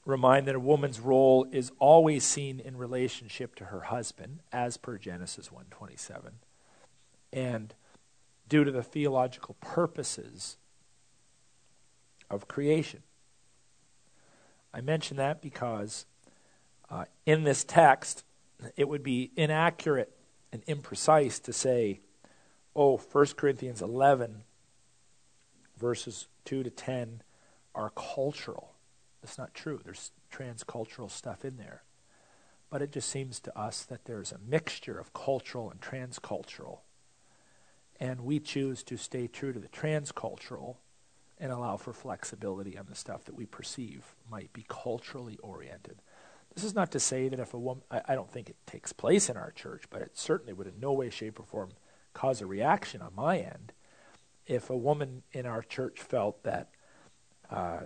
remind that a woman's role is always seen in relationship to her husband as per Genesis 1:27 and due to the theological purposes of creation. I mention that because uh, in this text it would be inaccurate and imprecise to say oh 1 Corinthians 11 verses 2 to 10 are cultural that's not true. There's transcultural stuff in there. But it just seems to us that there's a mixture of cultural and transcultural. And we choose to stay true to the transcultural and allow for flexibility on the stuff that we perceive might be culturally oriented. This is not to say that if a woman, I, I don't think it takes place in our church, but it certainly would in no way, shape, or form cause a reaction on my end if a woman in our church felt that uh,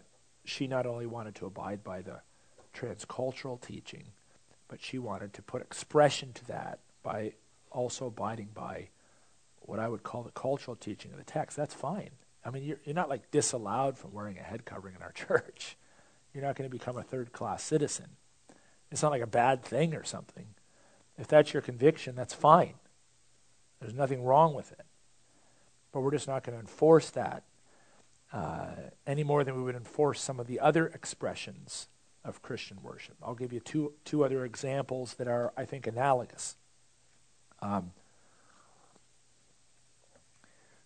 she not only wanted to abide by the transcultural teaching, but she wanted to put expression to that by also abiding by what I would call the cultural teaching of the text. That's fine. I mean, you're, you're not like disallowed from wearing a head covering in our church. You're not going to become a third class citizen. It's not like a bad thing or something. If that's your conviction, that's fine. There's nothing wrong with it. But we're just not going to enforce that uh, any more than we would enforce some of the other expressions of Christian worship. I'll give you two, two other examples that are, I think, analogous. Um,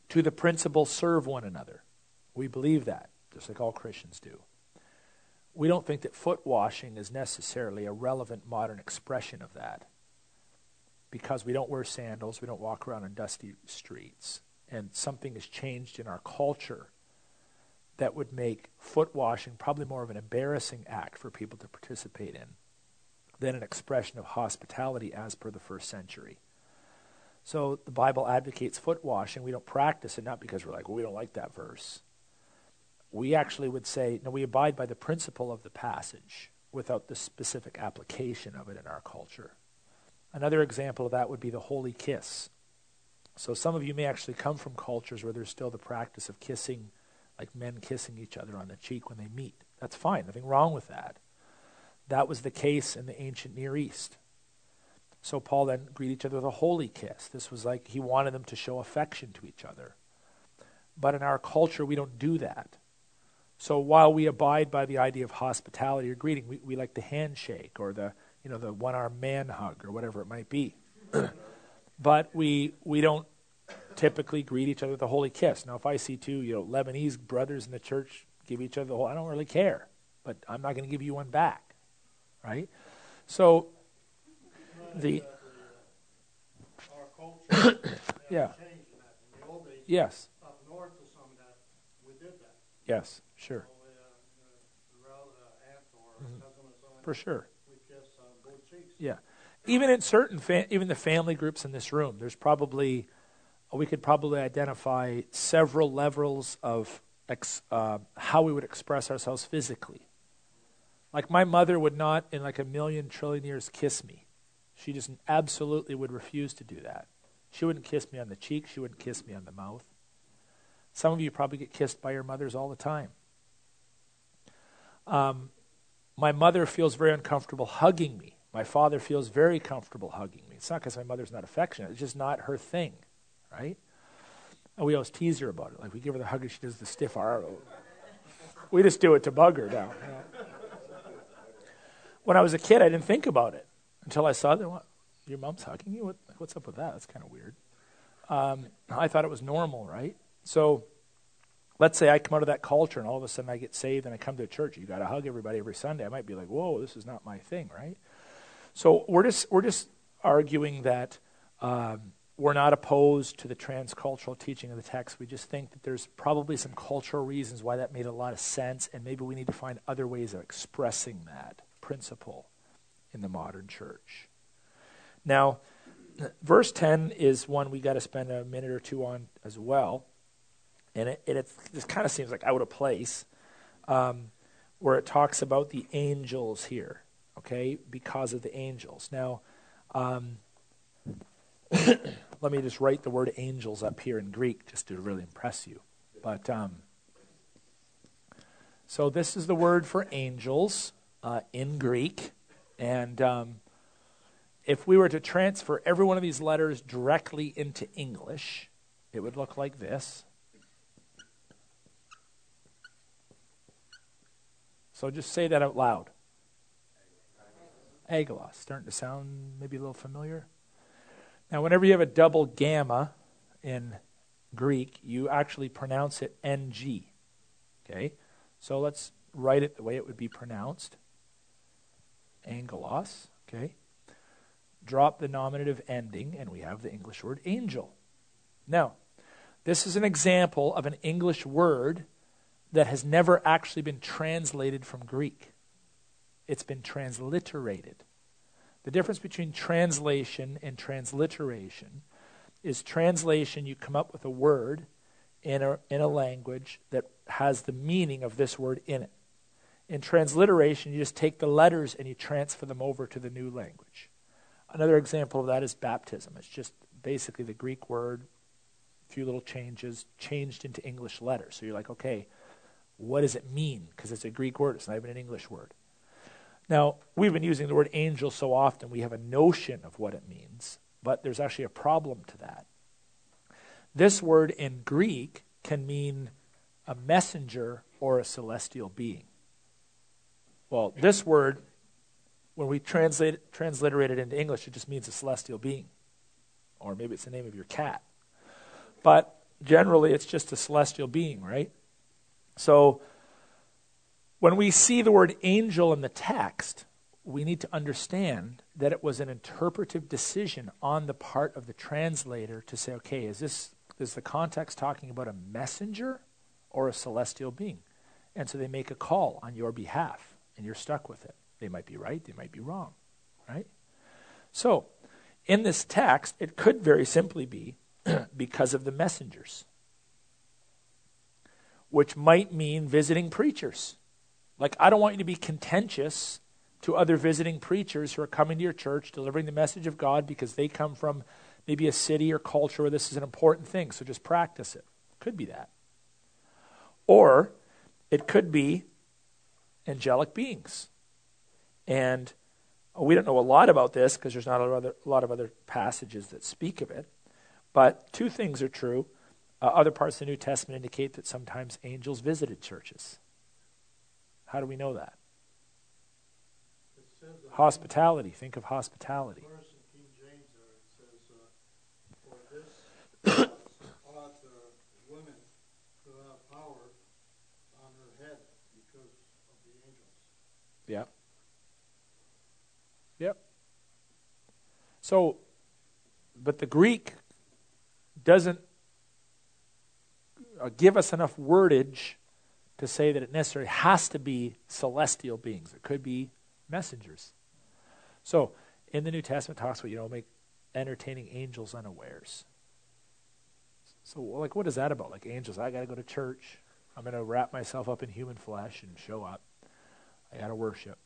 to the principle, serve one another. We believe that, just like all Christians do. We don't think that foot washing is necessarily a relevant modern expression of that because we don't wear sandals, we don't walk around in dusty streets, and something has changed in our culture that would make foot washing probably more of an embarrassing act for people to participate in than an expression of hospitality as per the first century. So the Bible advocates foot washing. We don't practice it not because we're like, well, we don't like that verse. We actually would say, no, we abide by the principle of the passage without the specific application of it in our culture. Another example of that would be the holy kiss. So some of you may actually come from cultures where there's still the practice of kissing like men kissing each other on the cheek when they meet. That's fine, nothing wrong with that. That was the case in the ancient Near East. So Paul then greeted each other with a holy kiss. This was like he wanted them to show affection to each other. But in our culture, we don't do that. So while we abide by the idea of hospitality or greeting, we, we like the handshake or the you know the one arm man hug or whatever it might be. but we we don't typically greet each other with a holy kiss. Now, if I see two, you know, Lebanese brothers in the church give each other the whole, I don't really care, but I'm not going to give you one back, right? So, the yeah, yes, yes, sure, something, for sure. Yeah. Even in certain, fa- even the family groups in this room, there's probably, we could probably identify several levels of ex, uh, how we would express ourselves physically. Like my mother would not, in like a million trillion years, kiss me. She just absolutely would refuse to do that. She wouldn't kiss me on the cheek. She wouldn't kiss me on the mouth. Some of you probably get kissed by your mothers all the time. Um, my mother feels very uncomfortable hugging me. My father feels very comfortable hugging me. It's not because my mother's not affectionate, it's just not her thing, right? And we always tease her about it. Like we give her the hug and she does the stiff arm. we just do it to bug her now. you know. When I was a kid, I didn't think about it until I saw that. Your mom's hugging you? What, what's up with that? That's kind of weird. Um, I thought it was normal, right? So let's say I come out of that culture and all of a sudden I get saved and I come to church. You got to hug everybody every Sunday. I might be like, whoa, this is not my thing, right? So we're just we're just arguing that um, we're not opposed to the transcultural teaching of the text. We just think that there's probably some cultural reasons why that made a lot of sense, and maybe we need to find other ways of expressing that principle in the modern church. Now, verse 10 is one we got to spend a minute or two on as well. And it, it, it kind of seems like out of place, um, where it talks about the angels here, okay, because of the angels. Now, um, let me just write the word angels up here in Greek just to really impress you. But um, so this is the word for angels uh, in Greek, and um, if we were to transfer every one of these letters directly into English, it would look like this. So just say that out loud. Aggelos. Starting to sound maybe a little familiar. Now, whenever you have a double gamma in Greek, you actually pronounce it ng. Okay? So let's write it the way it would be pronounced. Angelos. Okay? Drop the nominative ending, and we have the English word angel. Now, this is an example of an English word that has never actually been translated from Greek. It's been transliterated. The difference between translation and transliteration is translation, you come up with a word in a, in a language that has the meaning of this word in it. In transliteration, you just take the letters and you transfer them over to the new language. Another example of that is baptism. It's just basically the Greek word, a few little changes, changed into English letters. So you're like, okay, what does it mean? Because it's a Greek word, it's not even an English word. Now, we've been using the word angel so often, we have a notion of what it means, but there's actually a problem to that. This word in Greek can mean a messenger or a celestial being. Well, this word, when we translate, transliterate it into English, it just means a celestial being. Or maybe it's the name of your cat. But generally, it's just a celestial being, right? So, when we see the word angel in the text, we need to understand that it was an interpretive decision on the part of the translator to say, okay, is this is the context talking about a messenger or a celestial being? And so they make a call on your behalf, and you're stuck with it. They might be right, they might be wrong, right? So, in this text, it could very simply be because of the messengers, which might mean visiting preachers. Like, I don't want you to be contentious to other visiting preachers who are coming to your church, delivering the message of God because they come from maybe a city or culture where this is an important thing. So just practice it. Could be that. Or it could be angelic beings. And we don't know a lot about this because there's not a lot, of other, a lot of other passages that speak of it. But two things are true. Uh, other parts of the New Testament indicate that sometimes angels visited churches. How do we know that? It Hospitality. Think of hospitality. verse in King James there, it says, uh, for this ought the women to have power on her head because of the angels. Yep. Yep. So, but the Greek doesn't uh, give us enough wordage to say that it necessarily has to be celestial beings. It could be messengers. So, in the New Testament, talks about you know make entertaining angels unawares. So, like, what is that about? Like angels, I got to go to church. I'm to wrap myself up in human flesh and show up. I got to worship.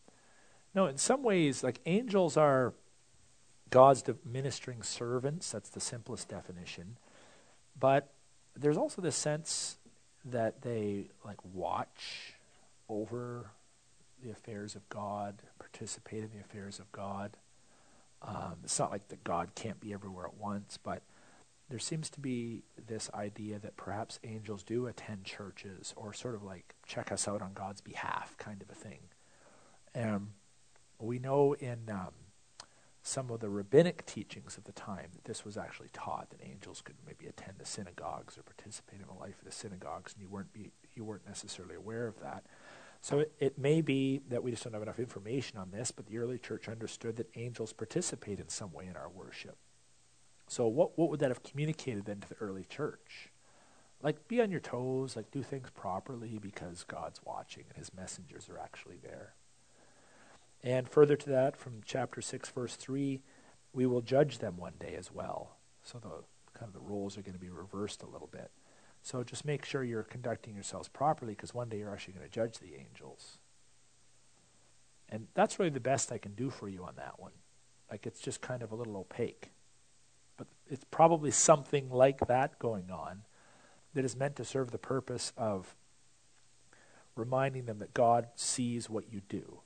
No, in some ways, like angels are God's ministering servants. That's the simplest definition. But there's also this sense that they like watch over the affairs of God, participate in the affairs of God. Um, it's not like that God can't be everywhere at once, but there seems to be this idea that perhaps angels do attend churches or sort of like check us out on God's behalf, kind of a thing. Um, we know in um, some of the rabbinic teachings of the time that this was actually taught that angels could maybe attend the synagogues or participate in the life of the synagogues, and you weren't be, you weren't necessarily aware of that. So it, it may be that we just don't have enough information on this, but the early church understood that angels participate in some way in our worship. So what what would that have communicated then to the early church? Like be on your toes, like do things properly because God's watching and his messengers are actually there. And further to that, from chapter 6, verse 3, we will judge them one day as well. So the kind of the roles are going to be reversed a little bit. So just make sure you're conducting yourselves properly because one day you're actually going to judge the angels. And that's really the best I can do for you on that one. Like it's just kind of a little opaque. But it's probably something like that going on that is meant to serve the purpose of reminding them that God sees what you do.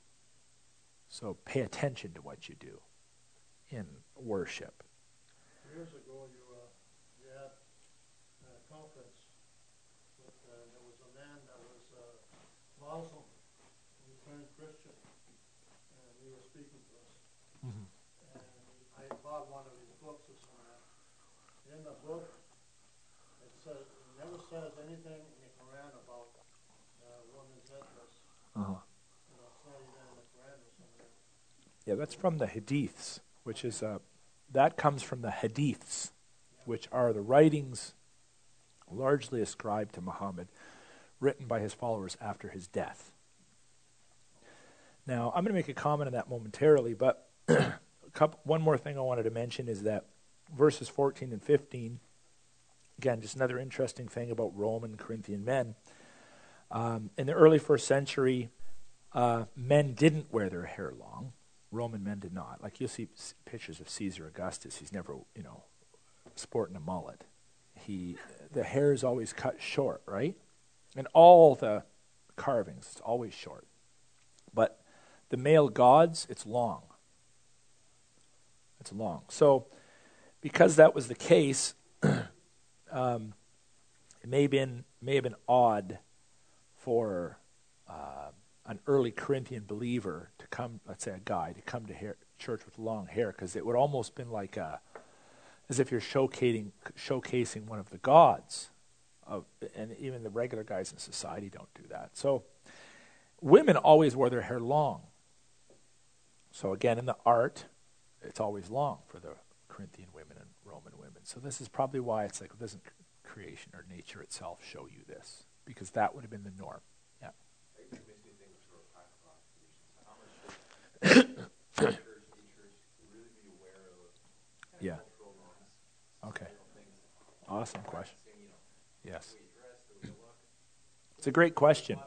So pay attention to what you do in worship. Years ago, you, uh, you had a conference with, uh, there was a man that was, uh, Muslim, he turned Christian, and he was speaking to us. Mhm. And I bought one of his books or something. In the book, it says, it never says anything in the Quran about, uh, women's headdress. Uh-huh. You know, it's not even in the Quran or something. Yeah, that's from the Hadiths, which is uh, that comes from the Hadiths, which are the writings largely ascribed to Muhammad, written by his followers after his death. Now, I'm going to make a comment on that momentarily, but couple, one more thing I wanted to mention is that verses 14 and 15, again, just another interesting thing about Roman Corinthian men. Um, in the early first century, uh, men didn't wear their hair long. Roman men did not. Like you'll see pictures of Caesar Augustus. He's never, you know, sporting a mullet. He, the hair is always cut short, right? And all the carvings, it's always short. But the male gods, it's long. It's long. So, because that was the case, um, it may have been may have been odd for uh, an early Corinthian believer to come, let's say a guy, to come to hair, church with long hair, because it would almost been like a, as if you're showcasing showcasing one of the gods, of, and even the regular guys in society don't do that. So, women always wore their hair long. So again, in the art, it's always long for the Corinthian women and Roman women. So this is probably why it's like doesn't creation or nature itself show you this because that would have been the norm. Yeah. It makes me think of sort of practical applications. How much should church, a church really be aware of kind of Yeah. cultural norms? Okay. You know, things, Awesome question. Yes. It's a great question.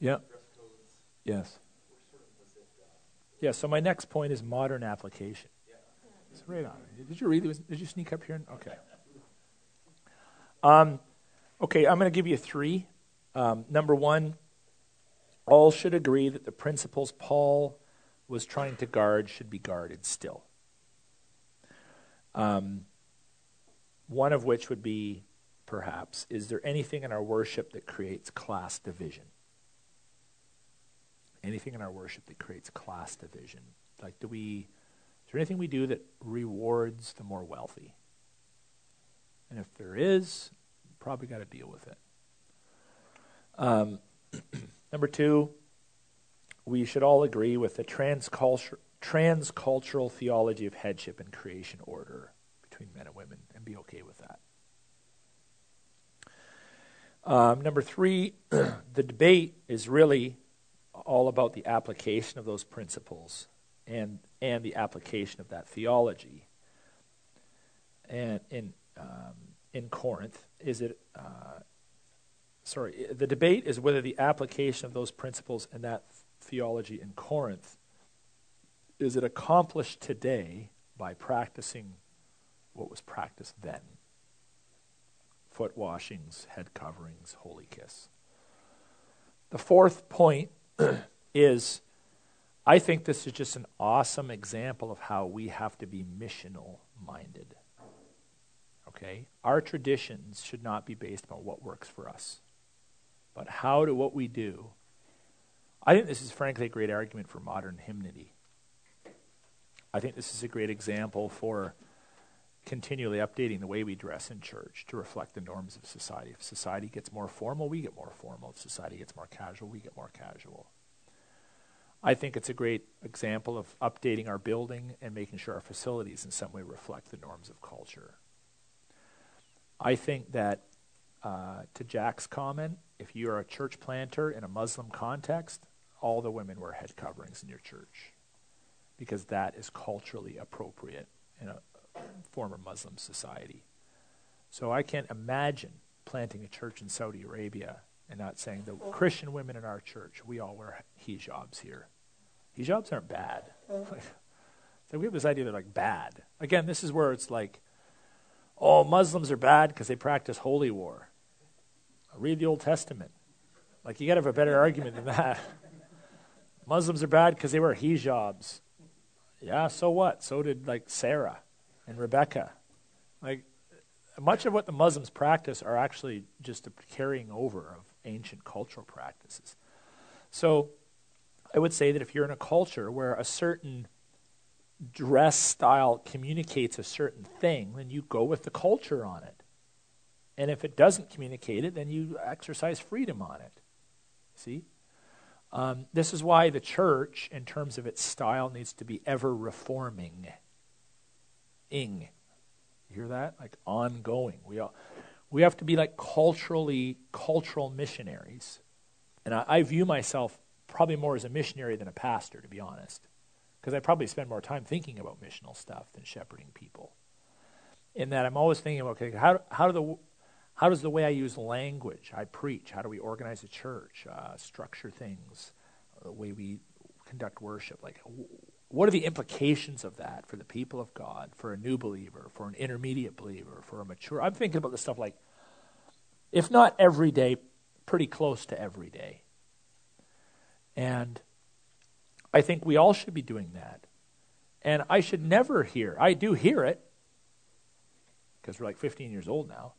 Yeah. Yes. Yeah, so my next point is modern application. It's right on. Did you read it? Did you sneak up here? Okay. Um, okay, I'm going to give you three. Um, number one, all should agree that the principles Paul was trying to guard should be guarded still. Um, one of which would be, perhaps, is there anything in our worship that creates class division? Anything in our worship that creates class division? Like, do we, is there anything we do that rewards the more wealthy? And if there is, probably got to deal with it. Um, number two, we should all agree with the transculture, transcultural theology of headship and creation order between men and women and be okay with that. Um, number three, the debate is really all about the application of those principles and and the application of that theology. And in um, in Corinth, is it? Uh, sorry, the debate is whether the application of those principles and that theology in Corinth is it accomplished today by practicing what was practiced then. Foot washings, head coverings, holy kiss. The fourth point is I think this is just an awesome example of how we have to be missional minded. Okay? Our traditions should not be based on what works for us, but how do what we do. I think this is frankly a great argument for modern hymnody. I think this is a great example for continually updating the way we dress in church to reflect the norms of society. If society gets more formal, we get more formal. If society gets more casual, we get more casual. I think it's a great example of updating our building and making sure our facilities in some way reflect the norms of culture. I think that, uh, to Jack's comment, if you are a church planter in a Muslim context, all the women wear head coverings in your church because that is culturally appropriate in a former Muslim society. So I can't imagine planting a church in Saudi Arabia and not saying the Christian women in our church, we all wear hijabs here. Hijabs aren't bad. Uh-huh. so we have this idea that they're like bad. Again, this is where it's like, oh, Muslims are bad because they practice holy war. Read the Old Testament. Like, you got to have a better argument than that. Muslims are bad because they wear hijabs. Yeah, so what? So did, like, Sarah and Rebecca. Like, much of what the Muslims practice are actually just a carrying over of ancient cultural practices. So, I would say that if you're in a culture where a certain dress style communicates a certain thing, then you go with the culture on it. And if it doesn't communicate it, then you exercise freedom on it. See? Um, this is why the church, in terms of its style, needs to be ever reforming. Ing. You hear that? Like ongoing. We, all, we have to be like culturally, cultural missionaries. And I, I view myself probably more as a missionary than a pastor, to be honest. Because I probably spend more time thinking about missional stuff than shepherding people. In that I'm always thinking, okay, how, how do the how does the way I use language, I preach, how do we organize a church, uh, structure things, the way we conduct worship? Like, what are the implications of that for the people of God, for a new believer, for an intermediate believer, for a mature? I'm thinking about the stuff like, if not every day, pretty close to every day. And I think we all should be doing that. And I should never hear, I do hear it, because we're like 15 years old now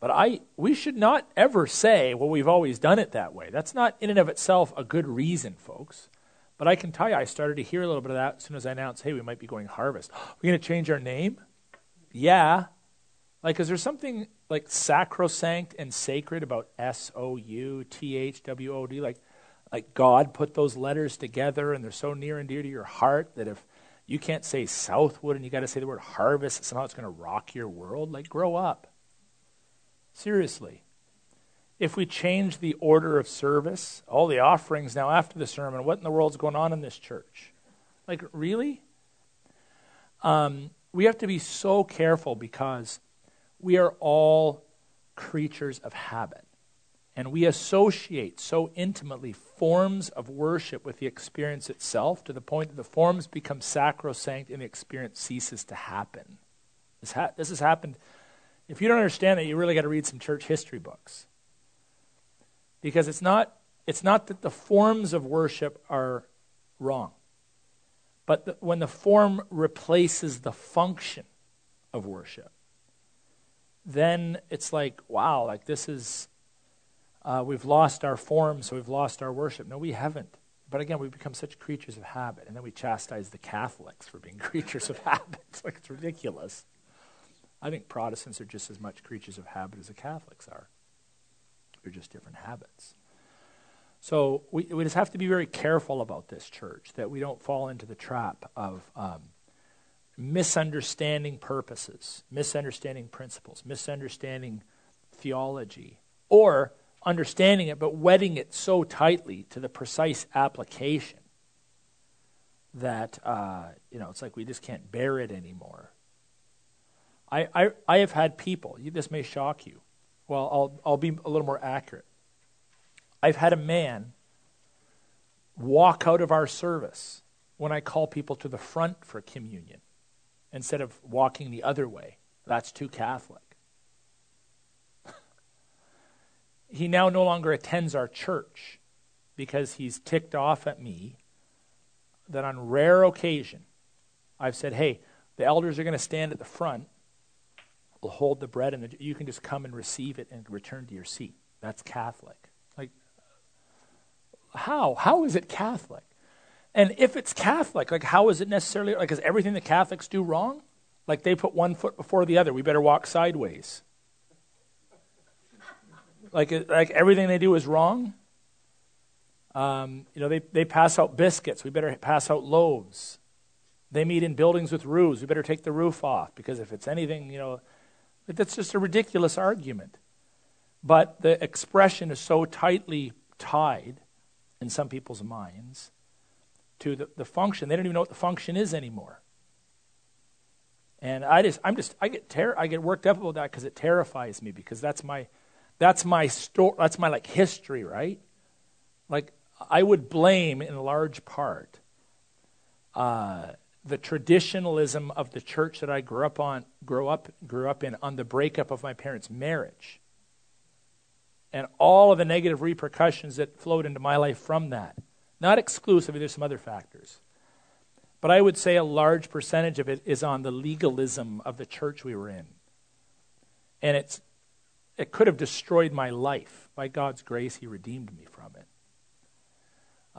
but I, we should not ever say, well, we've always done it that way. That's not in and of itself a good reason, folks. But I can tell you, I started to hear a little bit of that as soon as I announced, hey, we might be going harvest. We're going to change our name? Yeah. Like, is there something like sacrosanct and sacred about S O U T H W O D? Like, like God put those letters together and they're so near and dear to your heart that if you can't say Southwood and you got to say the word harvest, somehow it's going to rock your world? Like, grow up. Seriously. If we change the order of service, all the offerings now after the sermon, what in the world's going on in this church? Like, really? Um, we have to be so careful because we are all creatures of habit. And we associate so intimately forms of worship with the experience itself to the point that the forms become sacrosanct and the experience ceases to happen. This, ha- this has happened if you don't understand that, you really got to read some church history books. Because it's not, it's not that the forms of worship are wrong, but the, when the form replaces the function of worship, then it's like, wow, like this is, uh, we've lost our form, so we've lost our worship. No, we haven't. But again, we've become such creatures of habit, and then we chastise the Catholics for being creatures of habit. It's like it's ridiculous. I think Protestants are just as much creatures of habit as the Catholics are. They're just different habits. So we, we just have to be very careful about this church, that we don't fall into the trap of um, misunderstanding purposes, misunderstanding principles, misunderstanding theology, or understanding it but wedding it so tightly to the precise application that uh, you know it's like we just can't bear it anymore. I, I, I have had people, this may shock you. Well, I'll, I'll be a little more accurate. I've had a man walk out of our service when I call people to the front for communion instead of walking the other way. That's too Catholic. he now no longer attends our church because he's ticked off at me that on rare occasion I've said, hey, The elders are going to stand at the front, will hold the bread, and the, you can just come and receive it and return to your seat. That's Catholic. Like, how? How is it Catholic? And if it's Catholic, like, how is it necessarily, like, is everything the Catholics do wrong? Like, they put one foot before the other. We better walk sideways. Like, like everything they do is wrong? Um, you know, they, they pass out biscuits. We better pass out loaves. They meet in buildings with roofs. We better take the roof off because if it's anything, you know, that's just a ridiculous argument. But the expression is so tightly tied in some people's minds to the, the function, they don't even know what the function is anymore. And I just, I'm just, I get ter- I get worked up about that because it terrifies me because that's my, that's my story, that's my like history, right? Like I would blame in large part uh, the traditionalism of the church that I grew up on, grew up, grew up in, on the breakup of my parents' marriage, and all of the negative repercussions that flowed into my life from that. Not exclusively, there's some other factors. But I would say a large percentage of it is on the legalism of the church we were in. And it's, it could have destroyed my life. By God's grace, He redeemed me from it.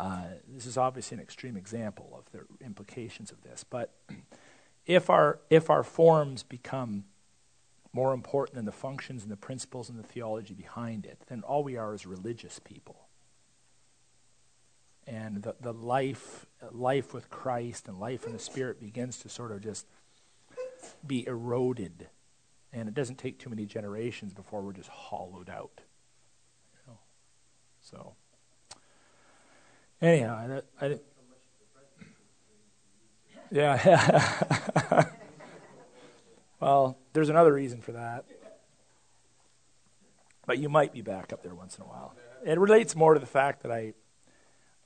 Uh, this is obviously an extreme example of the implications of this. But if our, if our forms become more important than the functions and the principles and the theology behind it, then all we are is religious people and the, the life life with Christ and life in the Spirit begins to sort of just be eroded. And it doesn't take too many generations before we're just hollowed out. You know? So, anyhow, I, I yeah. well, there's another reason for that. But you might be back up there once in a while. It relates more to the fact that I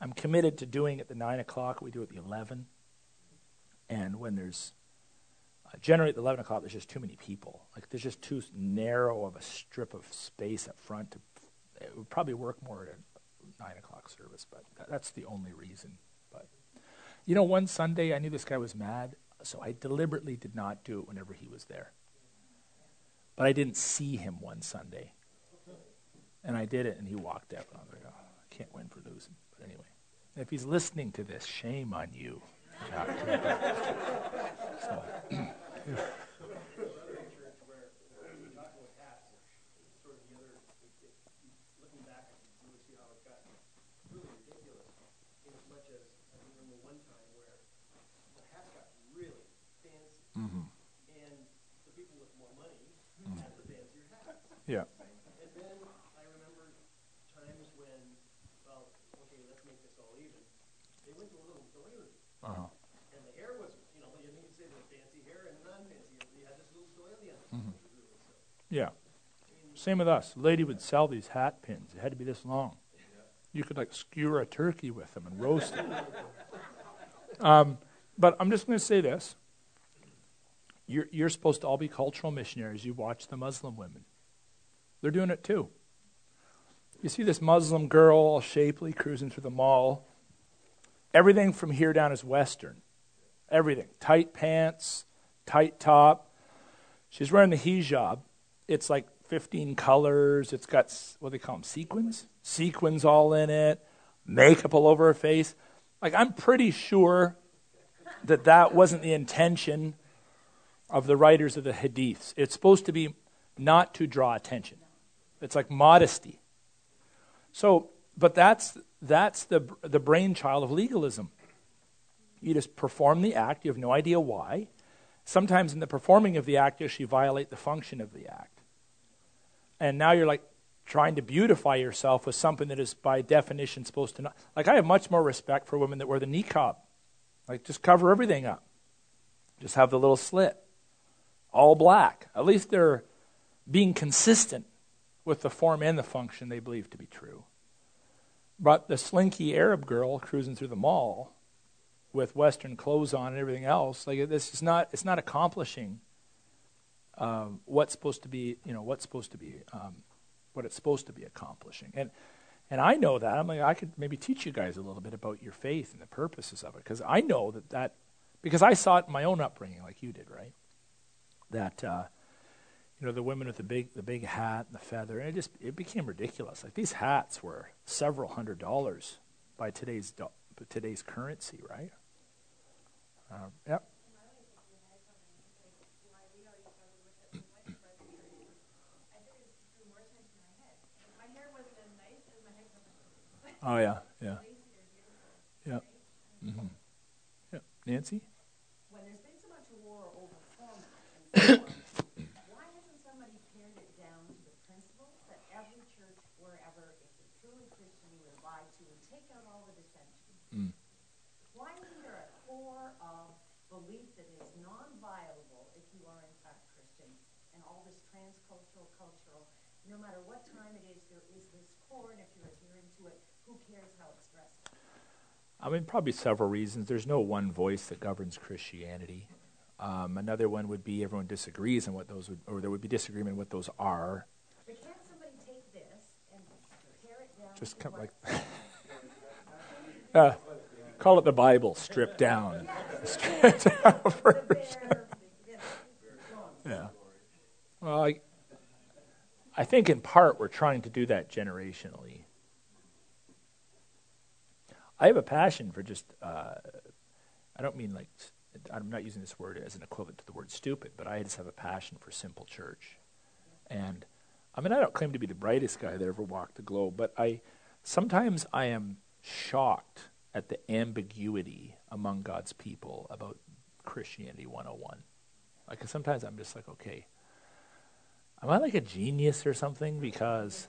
I'm committed to doing it the 9 o'clock. We do at the 11. And when there's, uh, generally at the 11 o'clock, there's just too many people. Like there's just too narrow of a strip of space up front. To, it would probably work more at 9 o'clock service, but that, that's the only reason. But, you know, one Sunday I knew this guy was mad, so I deliberately did not do it whenever he was there. But I didn't see him one Sunday. And I did it, and he walked out. And I was like, oh, I can't win for losing. But anyway, if he's listening to this, shame on you. so. Mm-hmm. And the people with more money mm-hmm. had the fancier hats. Yeah. And then I remember times when, well, okay, let's make this all even. They went to a little doily. Uh-huh. And the hair was, you know, you need to say the fancy hair and non-fancy. You had this little doily on mm-hmm. Yeah. Same with us. A lady would sell these hat pins. It had to be this long. You could like skewer a turkey with them and roast it. Um, but I'm just going to say this. You're, you're supposed to all be cultural missionaries. You watch the Muslim women. They're doing it too. You see this Muslim girl, all shapely, cruising through the mall. Everything from here down is Western. Everything. Tight pants, tight top. She's wearing the hijab. It's like 15 colors. It's got, what do they call them, sequins? Sequins all in it. Makeup all over her face. Like, I'm pretty sure that that wasn't the intention of the writers of the hadiths. It's supposed to be not to draw attention. It's like modesty. So, but that's that's the the brainchild of legalism. You just perform the act. You have no idea why. Sometimes in the performing of the act, you actually violate the function of the act. And now you're like trying to beautify yourself with something that is by definition supposed to not. Like I have much more respect for women that wear the niqab. Like just cover everything up. Just have the little slit all black. At least they're being consistent with the form and the function they believe to be true. But the slinky Arab girl cruising through the mall with Western clothes on and everything else, like this is not it's not accomplishing um, what's supposed to be you know what's supposed to be um, what it's supposed to be accomplishing. And and I know that I'm like I could maybe teach you guys a little bit about your faith and the purposes of it because I know that that because I saw it in my own upbringing, like you did, right? That uh, you know the women with the big the big hat and the feather, and it just it became ridiculous. Like these hats were several hundred dollars by today's do- today's currency, right? Um, yep. Oh yeah, yeah, yeah. Mm-hmm. Yeah, Nancy. when there's been so much war over format and so on, why hasn't somebody pared it down to the principles that every church, wherever, if it's truly Christian, you would abide to, and take out all the dissension? Mm. Why isn't there a core of belief that is non-violable if you are in fact Christian? And all this transcultural, cultural, no matter what time it is, there is this core, and if you're adhering to it, who cares how expressed? I mean, probably several reasons. There's no one voice that governs Christianity. Um, another one would be everyone disagrees on what those would, or there would be disagreement on what those are. But can't somebody take this and it down Just to come what like, uh, call it the Bible, stripped down. Stripped down version. bare, you know, Yeah. Well, I, I think in part we're trying to do that generationally. I have a passion for just, uh, I don't mean like, I'm not using this word as an equivalent to the word stupid, but I just have a passion for simple church. And I mean, I don't claim to be the brightest guy that ever walked the globe, but I sometimes I am shocked at the ambiguity among God's people about Christianity 101. Like sometimes I'm just like, okay, am I like a genius or something? Because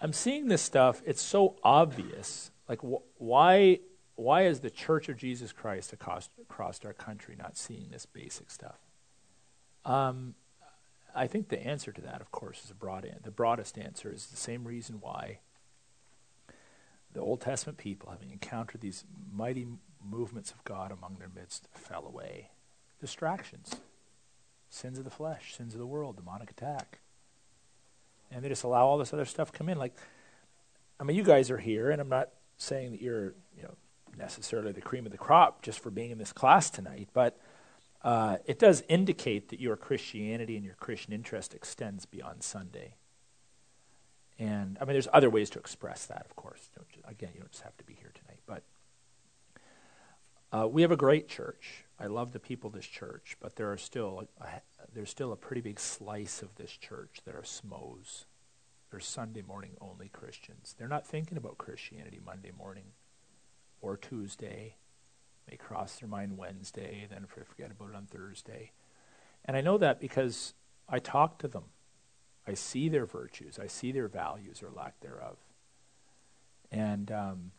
I'm seeing this stuff. It's so obvious. Like, wh- why? Why is the Church of Jesus Christ across, across our country not seeing this basic stuff? Um, I think the answer to that, of course, is a broad. An- the broadest answer is the same reason why the Old Testament people, having encountered these mighty movements of God among their midst, fell away. Distractions, sins of the flesh, sins of the world, demonic attack, and they just allow all this other stuff come in. Like, I mean, you guys are here, and I'm not saying that you're, you know, necessarily the cream of the crop just for being in this class tonight, but uh, it does indicate that your Christianity and your Christian interest extends beyond Sunday. And I mean, there's other ways to express that, of course. Don't ju- again, you don't just have to be here tonight, but uh, we have a great church. I love the people of this church, but there are still a, a, there's still a pretty big slice of this church that are smos. Sunday morning only Christians. They're not thinking about Christianity Monday morning or Tuesday. They cross their mind Wednesday, then forget about it on Thursday. And I know that because I talk to them. I see their virtues. I see their values or lack thereof. And, um,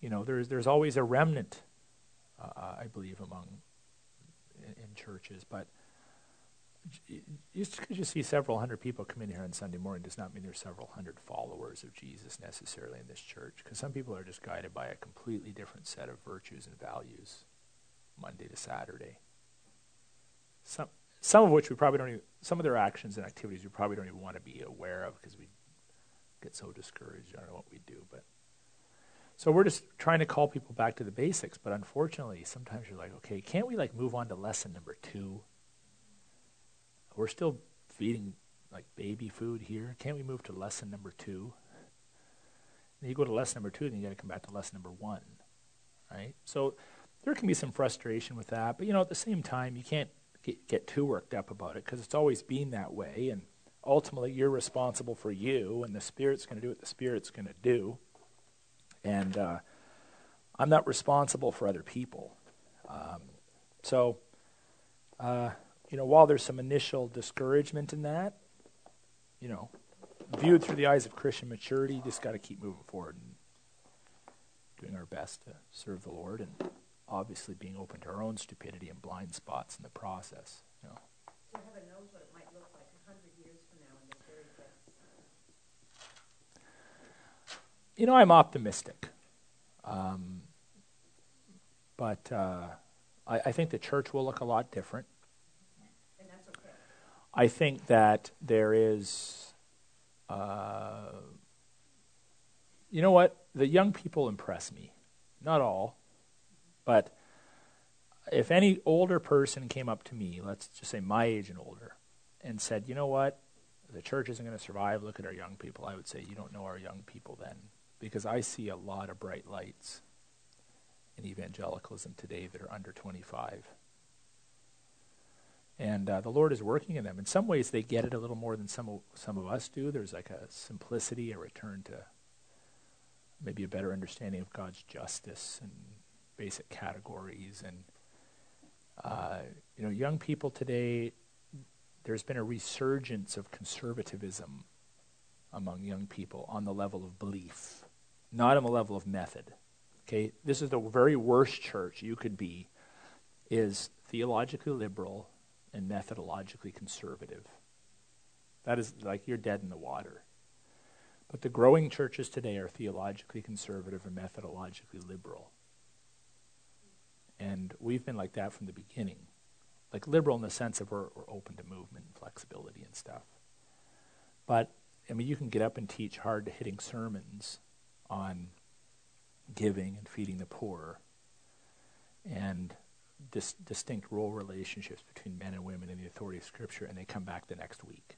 you know, there's, there's always a remnant, uh, I believe, among in, in churches. But just because you see several hundred people come in here on Sunday morning does not mean there's several hundred followers of Jesus necessarily in this church. Because some people are just guided by a completely different set of virtues and values, Monday to Saturday. Some some of which we probably don't even, some of their actions and activities we probably don't even want to be aware of because we get so discouraged. I don't know what we do, but so we're just trying to call people back to the basics. But unfortunately, sometimes you're like, okay, can't we like move on to lesson number two? We're still feeding like baby food here. Can't we move to lesson number two? And you go to lesson number two, then you got to come back to lesson number one, right? So there can be some frustration with that, but you know, at the same time, you can't get, get too worked up about it because it's always been that way, and ultimately, you're responsible for you, and the Spirit's going to do what the Spirit's going to do, and uh, I'm not responsible for other people. Um, so, uh, you know, while there's some initial discouragement in that, you know, viewed through the eyes of Christian maturity, you just got to keep moving forward and doing our best to serve the Lord and obviously being open to our own stupidity and blind spots in the process. You know. So heaven knows what it might look like a hundred years from now in this very place. You know, I'm optimistic. Um, but uh, I, I think the church will look a lot different. I think that there is, uh, you know what? The young people impress me. Not all, but if any older person came up to me, let's just say my age and older, and said, you know what, the church isn't going to survive, look at our young people, I would say, you don't know our young people then. Because I see a lot of bright lights in evangelicalism today that are under 25. And uh, the Lord is working in them. In some ways, they get it a little more than some of, some of us do. There's like a simplicity, a return to maybe a better understanding of God's justice and basic categories. And, uh, you know, young people today, there's been a resurgence of conservatism among young people on the level of belief, not on the level of method. Okay, this is the very worst church you could be, is theologically liberal and methodologically conservative. That is like you're dead in the water. But the growing churches today are theologically conservative and methodologically liberal. And we've been like that from the beginning. Like liberal in the sense of we're, we're open to movement and flexibility and stuff. But, I mean, you can get up and teach hard hitting sermons on giving and feeding the poor and dis- distinct role relationships between men and women in the authority of Scripture, and they come back the next week.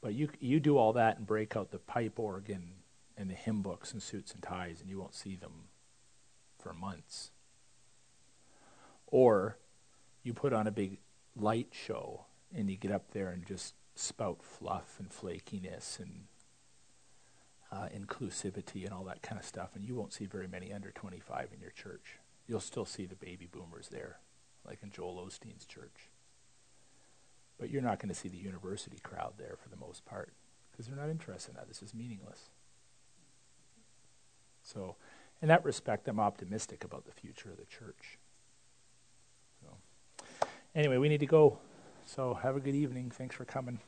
But you you do all that and break out the pipe organ and the hymn books and suits and ties, and you won't see them for months. Or you put on a big light show and you get up there and just spout fluff and flakiness and uh, inclusivity and all that kind of stuff, and you won't see very many under 25 in your church. You'll still see the baby boomers there, like in Joel Osteen's church. But you're not going to see the university crowd there for the most part because they're not interested in that. This is meaningless. So, in that respect, I'm optimistic about the future of the church. So, anyway, we need to go. So, have a good evening. Thanks for coming.